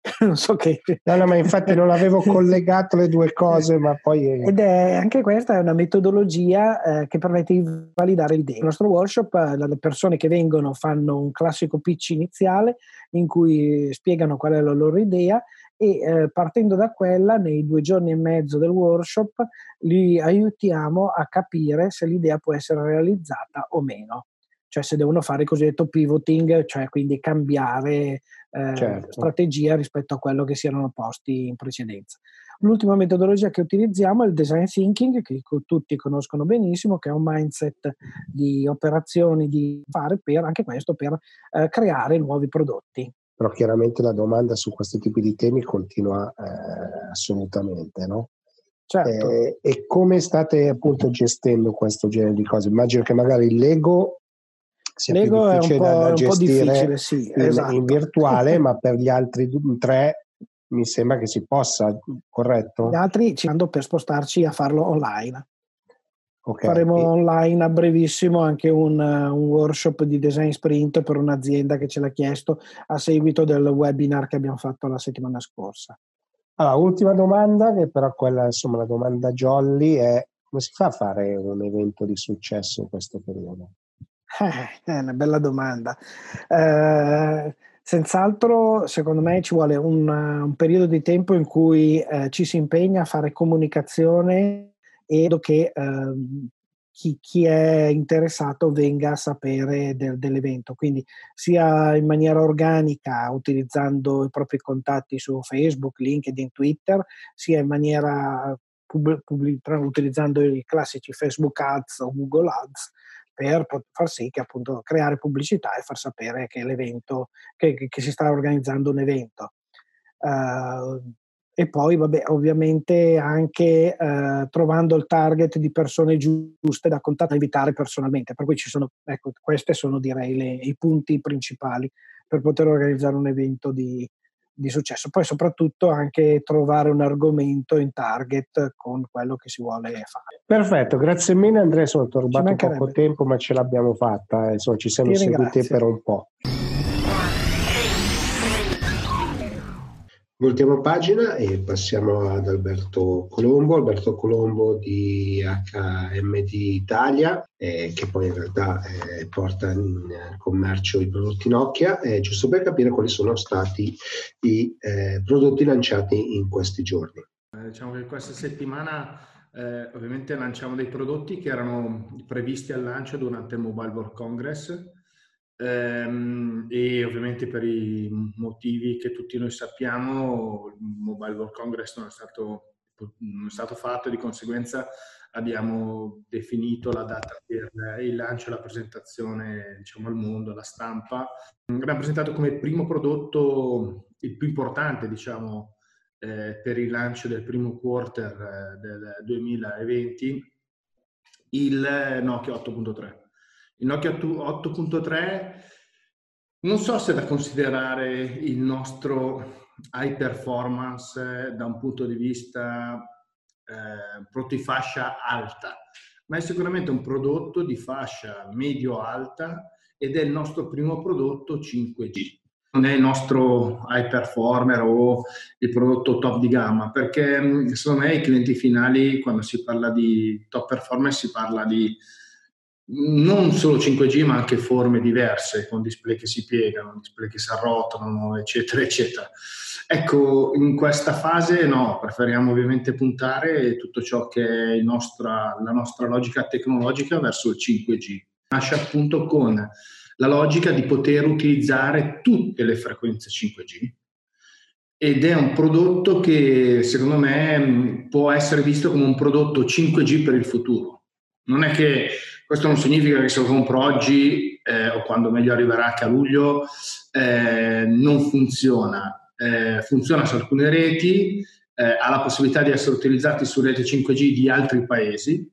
non so che... No, no, ma infatti non avevo collegato le due cose, ma poi... Ed è anche questa è una metodologia eh, che permette di validare l'idea. Il nostro workshop, eh, le persone che vengono fanno un classico pitch iniziale in cui spiegano qual è la loro idea e eh, partendo da quella nei due giorni e mezzo del workshop li aiutiamo a capire se l'idea può essere realizzata o meno cioè se devono fare il cosiddetto pivoting, cioè quindi cambiare eh, certo. strategia rispetto a quello che si erano posti in precedenza. L'ultima metodologia che utilizziamo è il design thinking, che tutti conoscono benissimo, che è un mindset di operazioni di fare per anche questo per eh, creare nuovi prodotti. Però chiaramente la domanda su questi tipi di temi continua eh, assolutamente, no? Certo. Eh, e come state appunto gestendo questo genere di cose? Immagino che magari il Lego sia Lego più difficile da, gestire sì, in, esatto. in, virtuale, ma per gli altri tre mi sembra che si possa, corretto? Gli altri ci andò per spostarci a farlo online. Okay. Faremo online a brevissimo anche un, un, workshop di design sprint per un'azienda che ce l'ha chiesto a seguito del webinar che abbiamo fatto la settimana scorsa. Allora, ultima domanda, che però quella, insomma, la domanda jolly è come si fa a fare un evento di successo in questo periodo? Eh, è una bella domanda. Eh, senz'altro, secondo me, ci vuole un, un, periodo di tempo in cui eh, ci si impegna a fare comunicazione e che ehm, chi, chi, è interessato venga a sapere del, dell'evento. Quindi sia in maniera organica, utilizzando i propri contatti su Facebook, LinkedIn, Twitter, sia in maniera pub- pub- utilizzando i classici Facebook Ads o Google Ads per far sì che appunto creare pubblicità e far sapere che l'evento, che, che si sta organizzando un evento. Uh, e poi, vabbè, ovviamente anche uh, trovando il target di persone giuste da contattare, invitare personalmente. Per cui ci sono, ecco, questi sono direi le, i punti principali per poter organizzare un evento di, di successo. Poi soprattutto anche trovare un argomento in target con quello che si vuole fare. Perfetto, grazie mille Andrea, sono rubato poco tempo ma ce l'abbiamo fatta, insomma ci siamo seguiti per un po'. Ultima pagina e passiamo ad Alberto Colombo, Alberto Colombo di HMD Italia, eh, che poi in realtà eh, porta in commercio i prodotti Nokia, eh, giusto per capire quali sono stati i eh, prodotti lanciati in questi giorni. Eh, diciamo che questa settimana eh, ovviamente lanciamo dei prodotti che erano previsti al lancio durante il Mobile World Congress e ovviamente per i motivi che tutti noi sappiamo il Mobile World Congress non è stato, non è stato fatto e di conseguenza abbiamo definito la data per il lancio e la presentazione diciamo, al mondo, alla stampa. Abbiamo presentato come primo prodotto il più importante diciamo, eh, per il lancio del primo quarter eh, del 2020 il Nokia 8.3 il Nokia 8.3 non so se è da considerare il nostro high performance da un punto di vista eh, prodotto di fascia alta, ma è sicuramente un prodotto di fascia medio-alta ed è il nostro primo prodotto 5G. Non è il nostro high performer o il prodotto top di gamma, perché secondo me i clienti finali, quando si parla di top performer, si parla di non solo 5G ma anche forme diverse con display che si piegano, display che si arrotolano eccetera eccetera. Ecco in questa fase no preferiamo ovviamente puntare tutto ciò che è nostra, la nostra logica tecnologica verso il 5G nasce appunto con la logica di poter utilizzare tutte le frequenze 5G ed è un prodotto che secondo me può essere visto come un prodotto 5G per il futuro. Non è che questo non significa che se lo compro oggi eh, o quando meglio arriverà anche a luglio eh, non funziona. Eh, funziona su alcune reti, eh, ha la possibilità di essere utilizzato su reti 5G di altri paesi,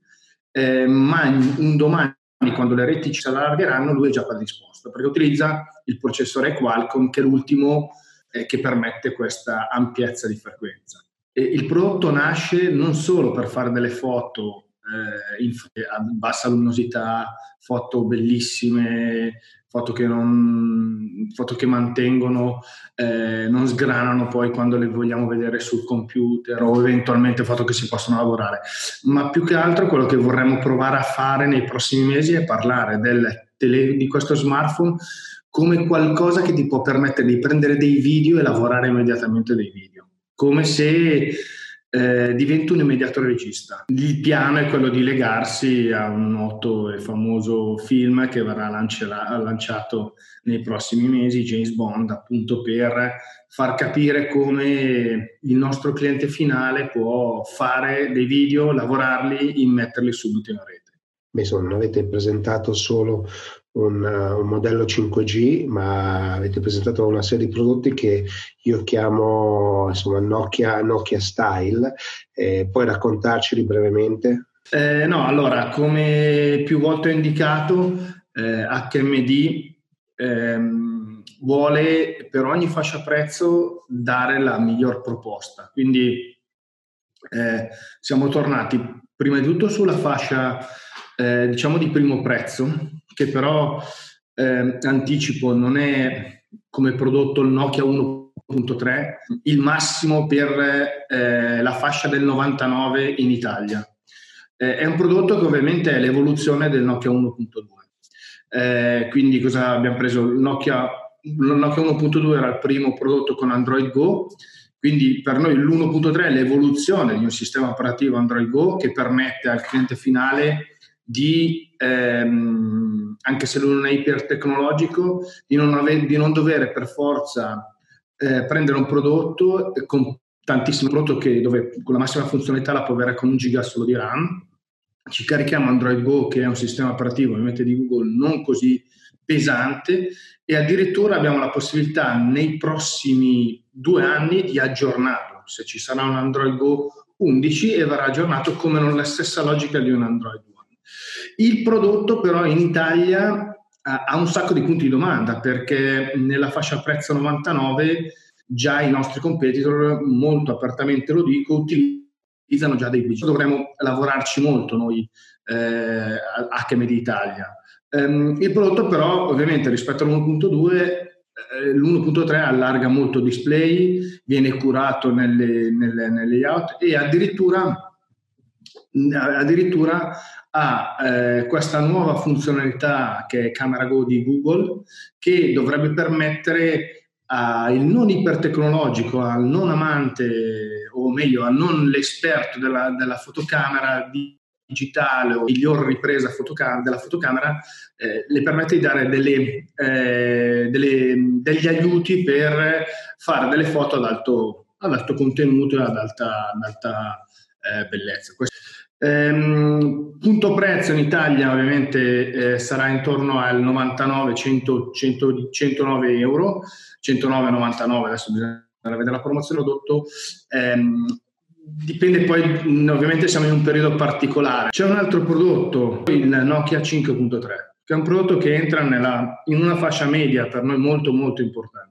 eh, ma un domani quando le reti si allargheranno lui è già predisposto perché utilizza il processore Qualcomm che è l'ultimo eh, che permette questa ampiezza di frequenza. E il prodotto nasce non solo per fare delle foto eh, a bassa luminosità, foto bellissime, foto che, non, foto che mantengono, eh, non sgranano poi quando le vogliamo vedere sul computer o eventualmente foto che si possono lavorare. Ma più che altro quello che vorremmo provare a fare nei prossimi mesi è parlare del tele, di questo smartphone come qualcosa che ti può permettere di prendere dei video e lavorare immediatamente dei video. come se eh, diventa un immediato regista. Il piano è quello di legarsi a un noto e famoso film che verrà lancia- lanciato nei prossimi mesi, James Bond, appunto per far capire come il nostro cliente finale può fare dei video, lavorarli, immetterli subito in rete. Beh, non avete presentato solo un, un, modello 5G, ma avete presentato una serie di prodotti che io chiamo insomma, Nokia, Nokia Style. Eh, puoi raccontarceli brevemente? Eh, no, allora, come più volte ho indicato, eh, HMD ehm, vuole per ogni fascia prezzo dare la miglior proposta. Quindi eh, siamo tornati prima di tutto sulla fascia eh, diciamo di primo prezzo, che però eh, anticipo non è come prodotto il Nokia 1.3 il massimo per eh, la fascia del 99 in Italia. Eh, è un prodotto che ovviamente è l'evoluzione del Nokia 1.2. Eh, quindi cosa abbiamo preso? Il Nokia, il Nokia 1.2 era il primo prodotto con Android Go, quindi per noi l'1.3 è l'evoluzione di un sistema operativo Android Go che permette al cliente finale di, ehm, anche se non è ipertecnologico, di non, ave- di non dover per forza eh, prendere un prodotto con tantissimo prodotto che, dove con la massima funzionalità la può avere con un giga solo di RAM. Ci carichiamo Android Go, che è un sistema operativo ovviamente di Google non così pesante e addirittura abbiamo la possibilità nei prossimi due anni di aggiornarlo. Se ci sarà un Android Go 11 e verrà aggiornato come la stessa logica di un Android il prodotto però in Italia ha un sacco di punti di domanda perché nella fascia prezzo 99 già i nostri competitor, molto apertamente lo dico, utilizzano già dei widget. Dovremmo lavorarci molto noi eh, HMD Italia. Um, il prodotto però ovviamente rispetto all'1.2 eh, l'1.3 allarga molto display, viene curato nelle layout e addirittura addirittura ha eh, questa nuova funzionalità che è Camera Go di Google che dovrebbe permettere al non ipertecnologico, al non amante o meglio al non l'esperto della, della fotocamera digitale o miglior ripresa fotocam- della fotocamera eh, le permette di dare delle, eh, delle, degli aiuti per fare delle foto ad alto, ad alto contenuto e ad alta, ad alta eh, bellezza. Questo Ehm, punto prezzo in Italia ovviamente eh, sarà intorno al 99, 100, 100, 109 euro, 109,99 adesso bisogna vedere la promozione prodotto. Ehm, dipende poi, ovviamente siamo in un periodo particolare. C'è un altro prodotto, il Nokia 5.3, che è un prodotto che entra nella, in una fascia media per noi molto molto importante.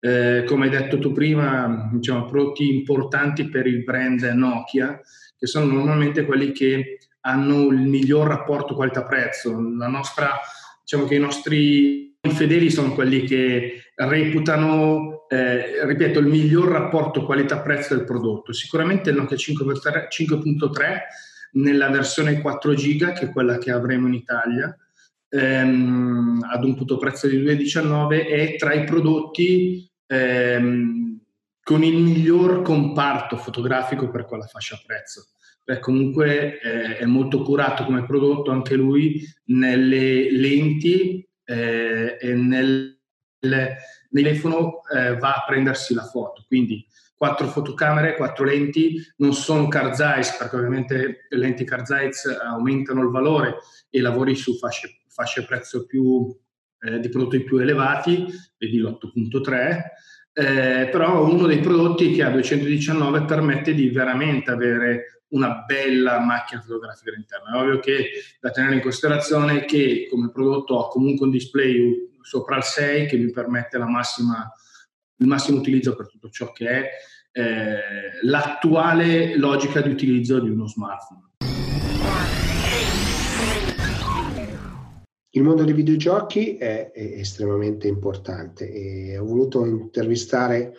Eh, come hai detto tu prima, diciamo, prodotti importanti per il brand Nokia, che sono normalmente quelli che hanno il miglior rapporto qualità-prezzo. La nostra, diciamo che i nostri fedeli sono quelli che reputano, eh, ripeto, il miglior rapporto qualità-prezzo del prodotto. Sicuramente il Nokia 5.3, 5.3 nella versione 4 giga, che è quella che avremo in Italia, ehm, ad un punto prezzo di 2,19 è tra i prodotti ehm, con il miglior comparto fotografico per quella fascia prezzo. Beh, comunque eh, è molto curato come prodotto anche lui nelle lenti eh, e nel, nel telefono eh, va a prendersi la foto. Quindi quattro fotocamere, quattro lenti, non sono car zeiss perché ovviamente le lenti car zeiss aumentano il valore e lavori su fasce, fasce prezzo più, eh, di prodotti più elevati, vedi l'8.3 eh, però uno dei prodotti che a 219 permette di veramente avere una bella macchina fotografica all'interno. È ovvio che da tenere in considerazione che come prodotto ho comunque un display sopra il 6 che mi permette massima, il massimo utilizzo per tutto ciò che è eh, l'attuale logica di utilizzo di uno smartphone. Il mondo dei videogiochi è, è estremamente importante e ho voluto intervistare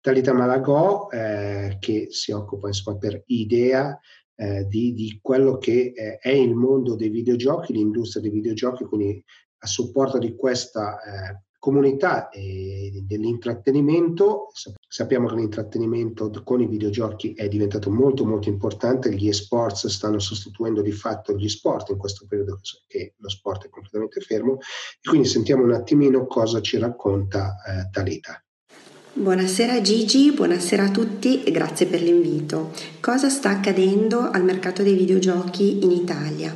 Talita Malagò eh, che si occupa insomma, per idea eh, di, di, quello che eh, è il mondo dei videogiochi, l'industria dei videogiochi, quindi a supporto di questa eh, comunità e dell'intrattenimento Sappiamo che l'intrattenimento con i videogiochi è diventato molto molto importante, gli esports stanno sostituendo di fatto gli sport in questo periodo che lo sport è completamente fermo e quindi sentiamo un attimino cosa ci racconta eh, Talita. Buonasera Gigi, buonasera a tutti e grazie per l'invito. Cosa sta accadendo al mercato dei videogiochi in Italia?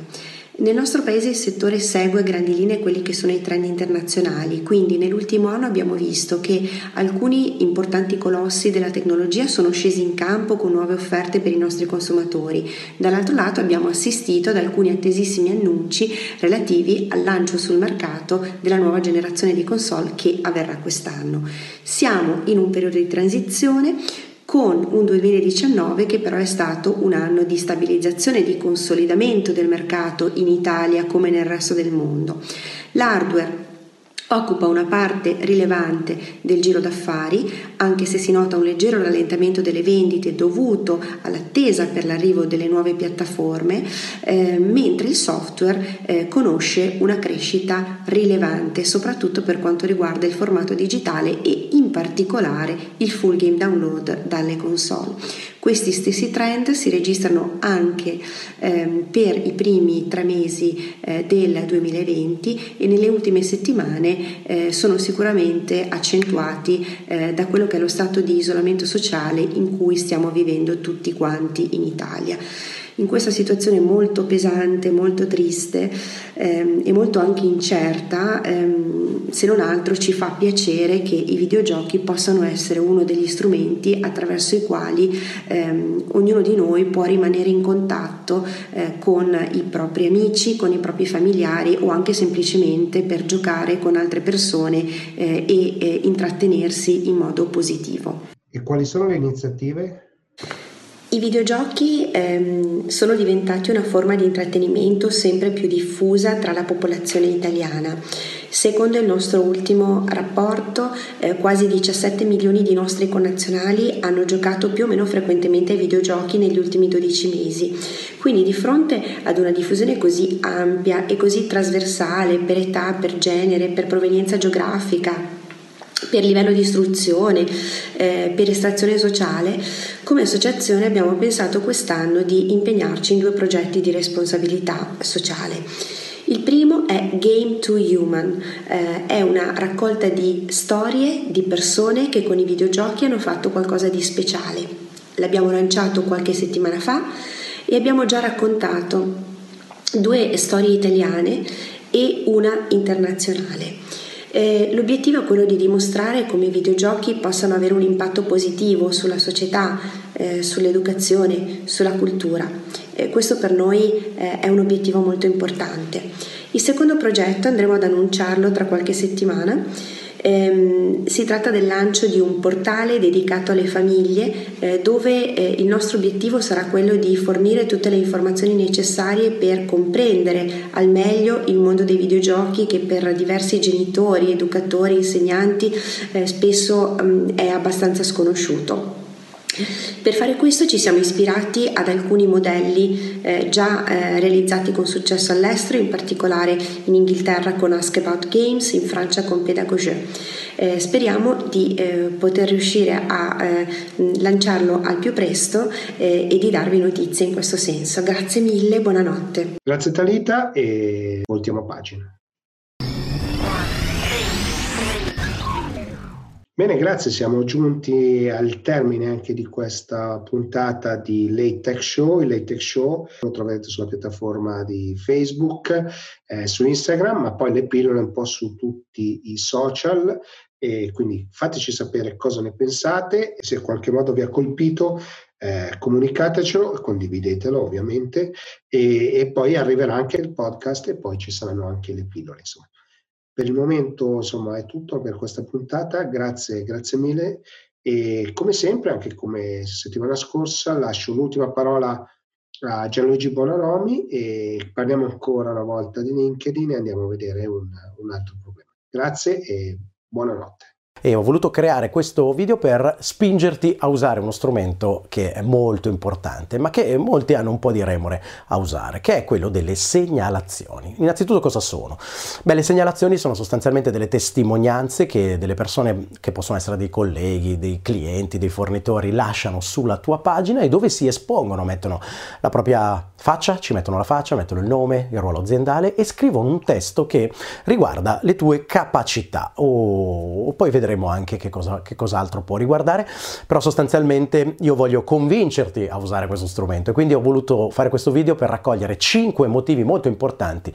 Nel nostro paese il settore segue a grandi linee quelli che sono i trend internazionali, quindi nell'ultimo anno abbiamo visto che alcuni importanti colossi della tecnologia sono scesi in campo con nuove offerte per i nostri consumatori. Dall'altro lato abbiamo assistito ad alcuni attesissimi annunci relativi al lancio sul mercato della nuova generazione di console che avverrà quest'anno. Siamo in un periodo di transizione con un 2019 che però è stato un anno di stabilizzazione e di consolidamento del mercato in Italia come nel resto del mondo. L'hardware occupa una parte rilevante del giro d'affari, anche se si nota un leggero rallentamento delle vendite dovuto all'attesa per l'arrivo delle nuove piattaforme, eh, mentre il software eh, conosce una crescita rilevante, soprattutto per quanto riguarda il formato digitale e in particolare il full game download dalle console. Questi stessi trend si registrano anche ehm, per i primi tre mesi eh, del 2020 e nelle ultime settimane eh, sono sicuramente accentuati eh, da quello che è lo stato di isolamento sociale in cui stiamo vivendo tutti quanti in Italia in questa situazione molto pesante, molto triste ehm, e molto anche incerta, ehm, se non altro ci fa piacere che i videogiochi possano essere uno degli strumenti attraverso i quali ehm, ognuno di noi può rimanere in contatto eh, con i propri amici, con i propri familiari o anche semplicemente per giocare con altre persone eh, e eh, intrattenersi in modo positivo. E quali sono le iniziative i videogiochi ehm, sono diventati una forma di intrattenimento sempre più diffusa tra la popolazione italiana. Secondo il nostro ultimo rapporto, eh, quasi 17 milioni di nostri connazionali hanno giocato più o meno frequentemente ai videogiochi negli ultimi 12 mesi. Quindi di fronte ad una diffusione così ampia e così trasversale per età, per genere, per provenienza geografica, per livello di istruzione, eh, per estrazione sociale, come associazione abbiamo pensato quest'anno di impegnarci in due progetti di responsabilità sociale. Il primo è Game to Human, eh, è una raccolta di storie di persone che con i videogiochi hanno fatto qualcosa di speciale. L'abbiamo lanciato qualche settimana fa e abbiamo già raccontato due storie italiane e una internazionale. Eh, l'obiettivo è quello di dimostrare come i videogiochi possano avere un impatto positivo sulla società, eh, sull'educazione, sulla cultura. Eh, questo per noi eh, è un obiettivo molto importante. Il secondo progetto andremo ad annunciarlo tra qualche settimana Ehm, si tratta del lancio di un portale dedicato alle famiglie eh, dove eh, il nostro obiettivo sarà quello di fornire tutte le informazioni necessarie per comprendere al meglio il mondo dei videogiochi che per diversi genitori, educatori, insegnanti eh, spesso mh, mm, è abbastanza sconosciuto. Per fare questo ci siamo ispirati ad alcuni modelli eh, già eh, realizzati con successo all'estero, in particolare in Inghilterra con Ask About Games, in Francia con Pédagogie. Eh, speriamo di eh, poter riuscire a eh, lanciarlo al più presto eh, e di darvi notizie in questo senso. Grazie mille, buonanotte. Grazie Talita e voltiamo pagina. Bene, grazie. Siamo giunti al termine anche di questa puntata di Late Tech Show. Il Late Tech Show lo troverete sulla piattaforma di Facebook, eh, su Instagram, ma poi le pillole un po' su tutti i social. E quindi fateci sapere cosa ne pensate se in qualche modo vi ha colpito eh, comunicatecelo, condividetelo ovviamente e, e, poi arriverà anche il podcast e poi ci saranno anche le pillole. Insomma. Per il momento, insomma, è tutto per questa puntata. Grazie, grazie mille. E come sempre, anche come settimana scorsa, lascio l'ultima parola a Gianluigi Bonaromi e parliamo ancora una volta di LinkedIn e andiamo a vedere un, un altro problema. Grazie e buonanotte. E ho voluto creare questo video per spingerti a usare uno strumento che è molto importante, ma che molti hanno un po' di remore a usare, che è quello delle segnalazioni. Innanzitutto cosa sono? Beh, le segnalazioni sono sostanzialmente delle testimonianze che delle persone che possono essere dei colleghi, dei clienti, dei fornitori lasciano sulla tua pagina e dove si espongono, mettono la propria faccia, ci mettono la faccia, mettono il nome, il ruolo aziendale e scrivono un testo che riguarda le tue capacità o, o poi vedremo anche che, cosa, che cos'altro può riguardare, però sostanzialmente io voglio convincerti a usare questo strumento. E quindi ho voluto fare questo video per raccogliere 5 motivi molto importanti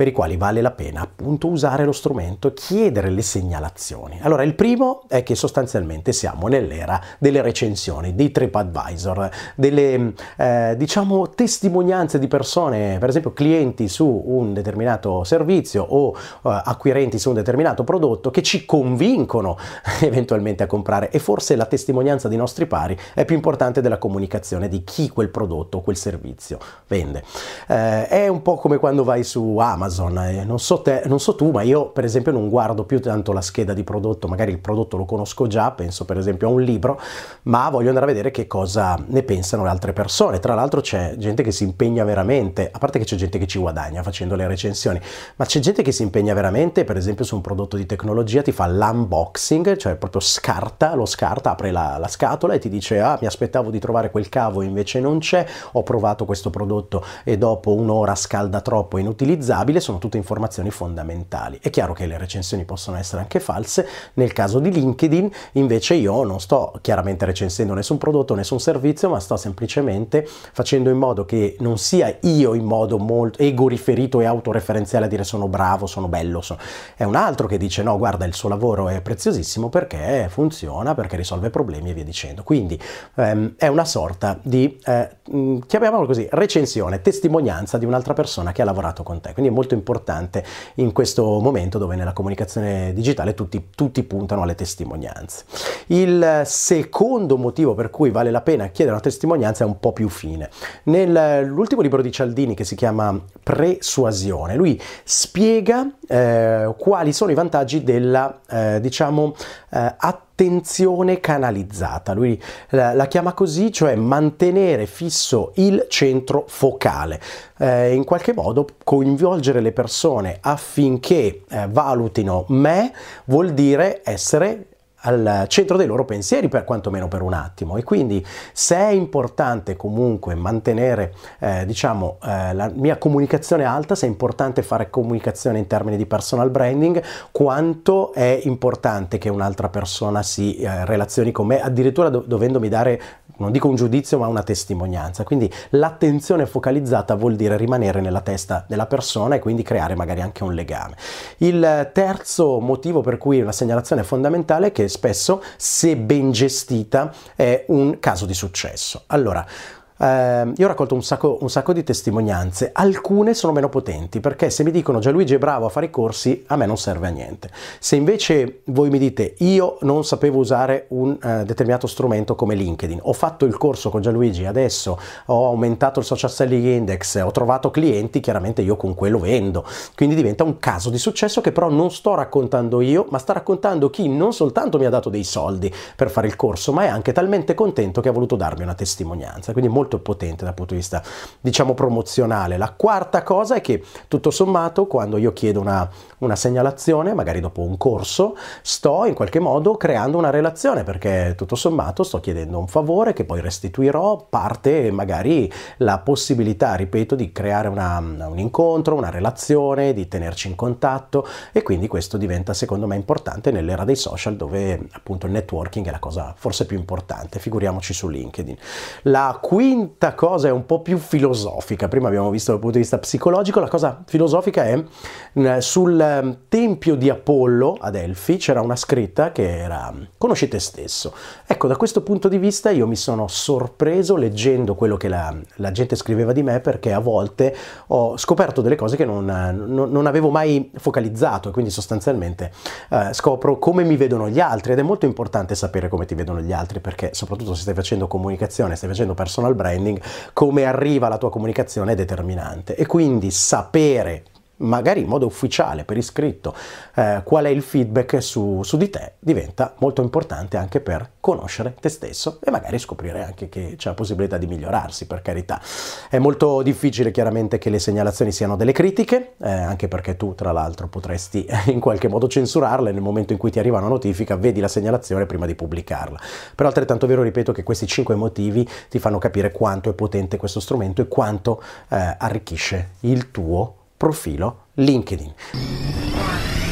per i quali vale la pena appunto usare lo strumento e chiedere le segnalazioni. Allora, il primo è che sostanzialmente siamo nell'era delle recensioni, dei TripAdvisor, delle eh, diciamo testimonianze di persone, per esempio clienti su un determinato servizio o eh, acquirenti su un determinato prodotto che ci convincono eventualmente a comprare e forse la testimonianza dei nostri pari è più importante della comunicazione di chi quel prodotto o quel servizio vende. Eh, è un po' come quando vai su Amazon Amazon. Eh, non, so te, non so tu, ma io per esempio non guardo più tanto la scheda di prodotto, magari il prodotto lo conosco già, penso per esempio a un libro, ma voglio andare a vedere che cosa ne pensano le altre persone. Tra l'altro c'è gente che si impegna veramente, a parte che c'è gente che ci guadagna facendo le recensioni, ma c'è gente che si impegna veramente, per esempio su un prodotto di tecnologia ti fa l'unboxing, cioè proprio scarta, lo scarta, apre la, la scatola e ti dice ah mi aspettavo di trovare quel cavo invece non c'è, ho provato questo prodotto e dopo un'ora scalda troppo, inutilizzabile quelle sono tutte informazioni fondamentali. È chiaro che le recensioni possono essere anche false, nel caso di LinkedIn invece io non sto chiaramente recensendo nessun prodotto, nessun servizio, ma sto semplicemente facendo in modo che non sia io in modo molto ego riferito e autoreferenziale a dire sono bravo, sono bello, sono... è un altro che dice no, guarda il suo lavoro è preziosissimo perché funziona, perché risolve problemi e via dicendo. Quindi ehm, è una sorta di, eh, chiamiamolo così, recensione, testimonianza di un'altra persona che ha lavorato con te. Quindi è molto molto importante in questo momento dove nella comunicazione digitale tutti, tutti puntano alle testimonianze. Il secondo motivo per cui vale la pena chiedere una testimonianza è un po' più fine. Nell'ultimo libro di Cialdini che si chiama Presuasione, lui spiega eh, quali sono i vantaggi della, eh, diciamo, eh, attenzione canalizzata. Lui la, la, chiama così, cioè mantenere fisso il centro focale, eh, in qualche modo coinvolgere le persone affinché eh, valutino me vuol dire essere al centro dei loro pensieri per quantomeno per un attimo. E quindi se è importante comunque mantenere eh, diciamo eh, la mia comunicazione alta se è importante fare comunicazione in termini di personal branding quanto è importante che un'altra persona si eh, relazioni con me addirittura do- dovendomi dare non dico un giudizio ma una testimonianza quindi l'attenzione focalizzata vuol dire rimanere nella testa della persona e quindi creare magari anche un legame il terzo motivo per cui una segnalazione è fondamentale è che spesso, se ben gestita, è un caso di successo. Allora, eh, io ho raccolto un sacco, un sacco, di testimonianze, alcune sono meno potenti perché se mi dicono Gianluigi è bravo a fare i corsi, a me non serve a niente. Se invece voi mi dite io non sapevo usare un eh, determinato strumento come LinkedIn, ho fatto il corso con Gianluigi, adesso ho aumentato il social selling index, ho trovato clienti, chiaramente io con quello vendo. Quindi diventa un caso di successo che però non sto raccontando io, ma sta raccontando chi non soltanto mi ha dato dei soldi per fare il corso, ma è anche talmente contento che ha voluto darmi una testimonianza. Quindi molto molto potente dal punto di vista, diciamo, promozionale. La quarta cosa è che, tutto sommato, quando io chiedo una, una segnalazione, magari dopo un corso, sto in qualche modo creando una relazione, perché tutto sommato sto chiedendo un favore che poi restituirò, parte magari la possibilità, ripeto, di creare una, un incontro, una relazione, di tenerci in contatto e quindi questo diventa secondo me importante nell'era dei social dove appunto il networking è la cosa forse più importante, figuriamoci su LinkedIn. La quinta quinta cosa è un po' più filosofica. Prima abbiamo visto dal punto di vista psicologico, la cosa filosofica è mm, sul mm, tempio di Apollo ad Elfi c'era una scritta che era conosci te stesso. Ecco, da questo punto di vista io mi sono sorpreso leggendo quello che la, la gente scriveva di me perché a volte ho scoperto delle cose che non, non, non avevo mai focalizzato e quindi sostanzialmente eh, scopro come mi vedono gli altri ed è molto importante sapere come ti vedono gli altri perché soprattutto se stai facendo comunicazione, stai facendo personal brand branding, come arriva la tua comunicazione è determinante. E quindi sapere magari in modo ufficiale, per iscritto, eh, qual è il feedback su, su, di te, diventa molto importante anche per conoscere te stesso e magari scoprire anche che c'è la possibilità di migliorarsi, per carità. È molto difficile chiaramente che le segnalazioni siano delle critiche, eh, anche perché tu tra l'altro potresti in qualche modo censurarle nel momento in cui ti arriva una notifica, vedi la segnalazione prima di pubblicarla. Però altrettanto vero, ripeto, che questi cinque motivi ti fanno capire quanto è potente questo strumento e quanto eh, arricchisce il tuo profilo LinkedIn.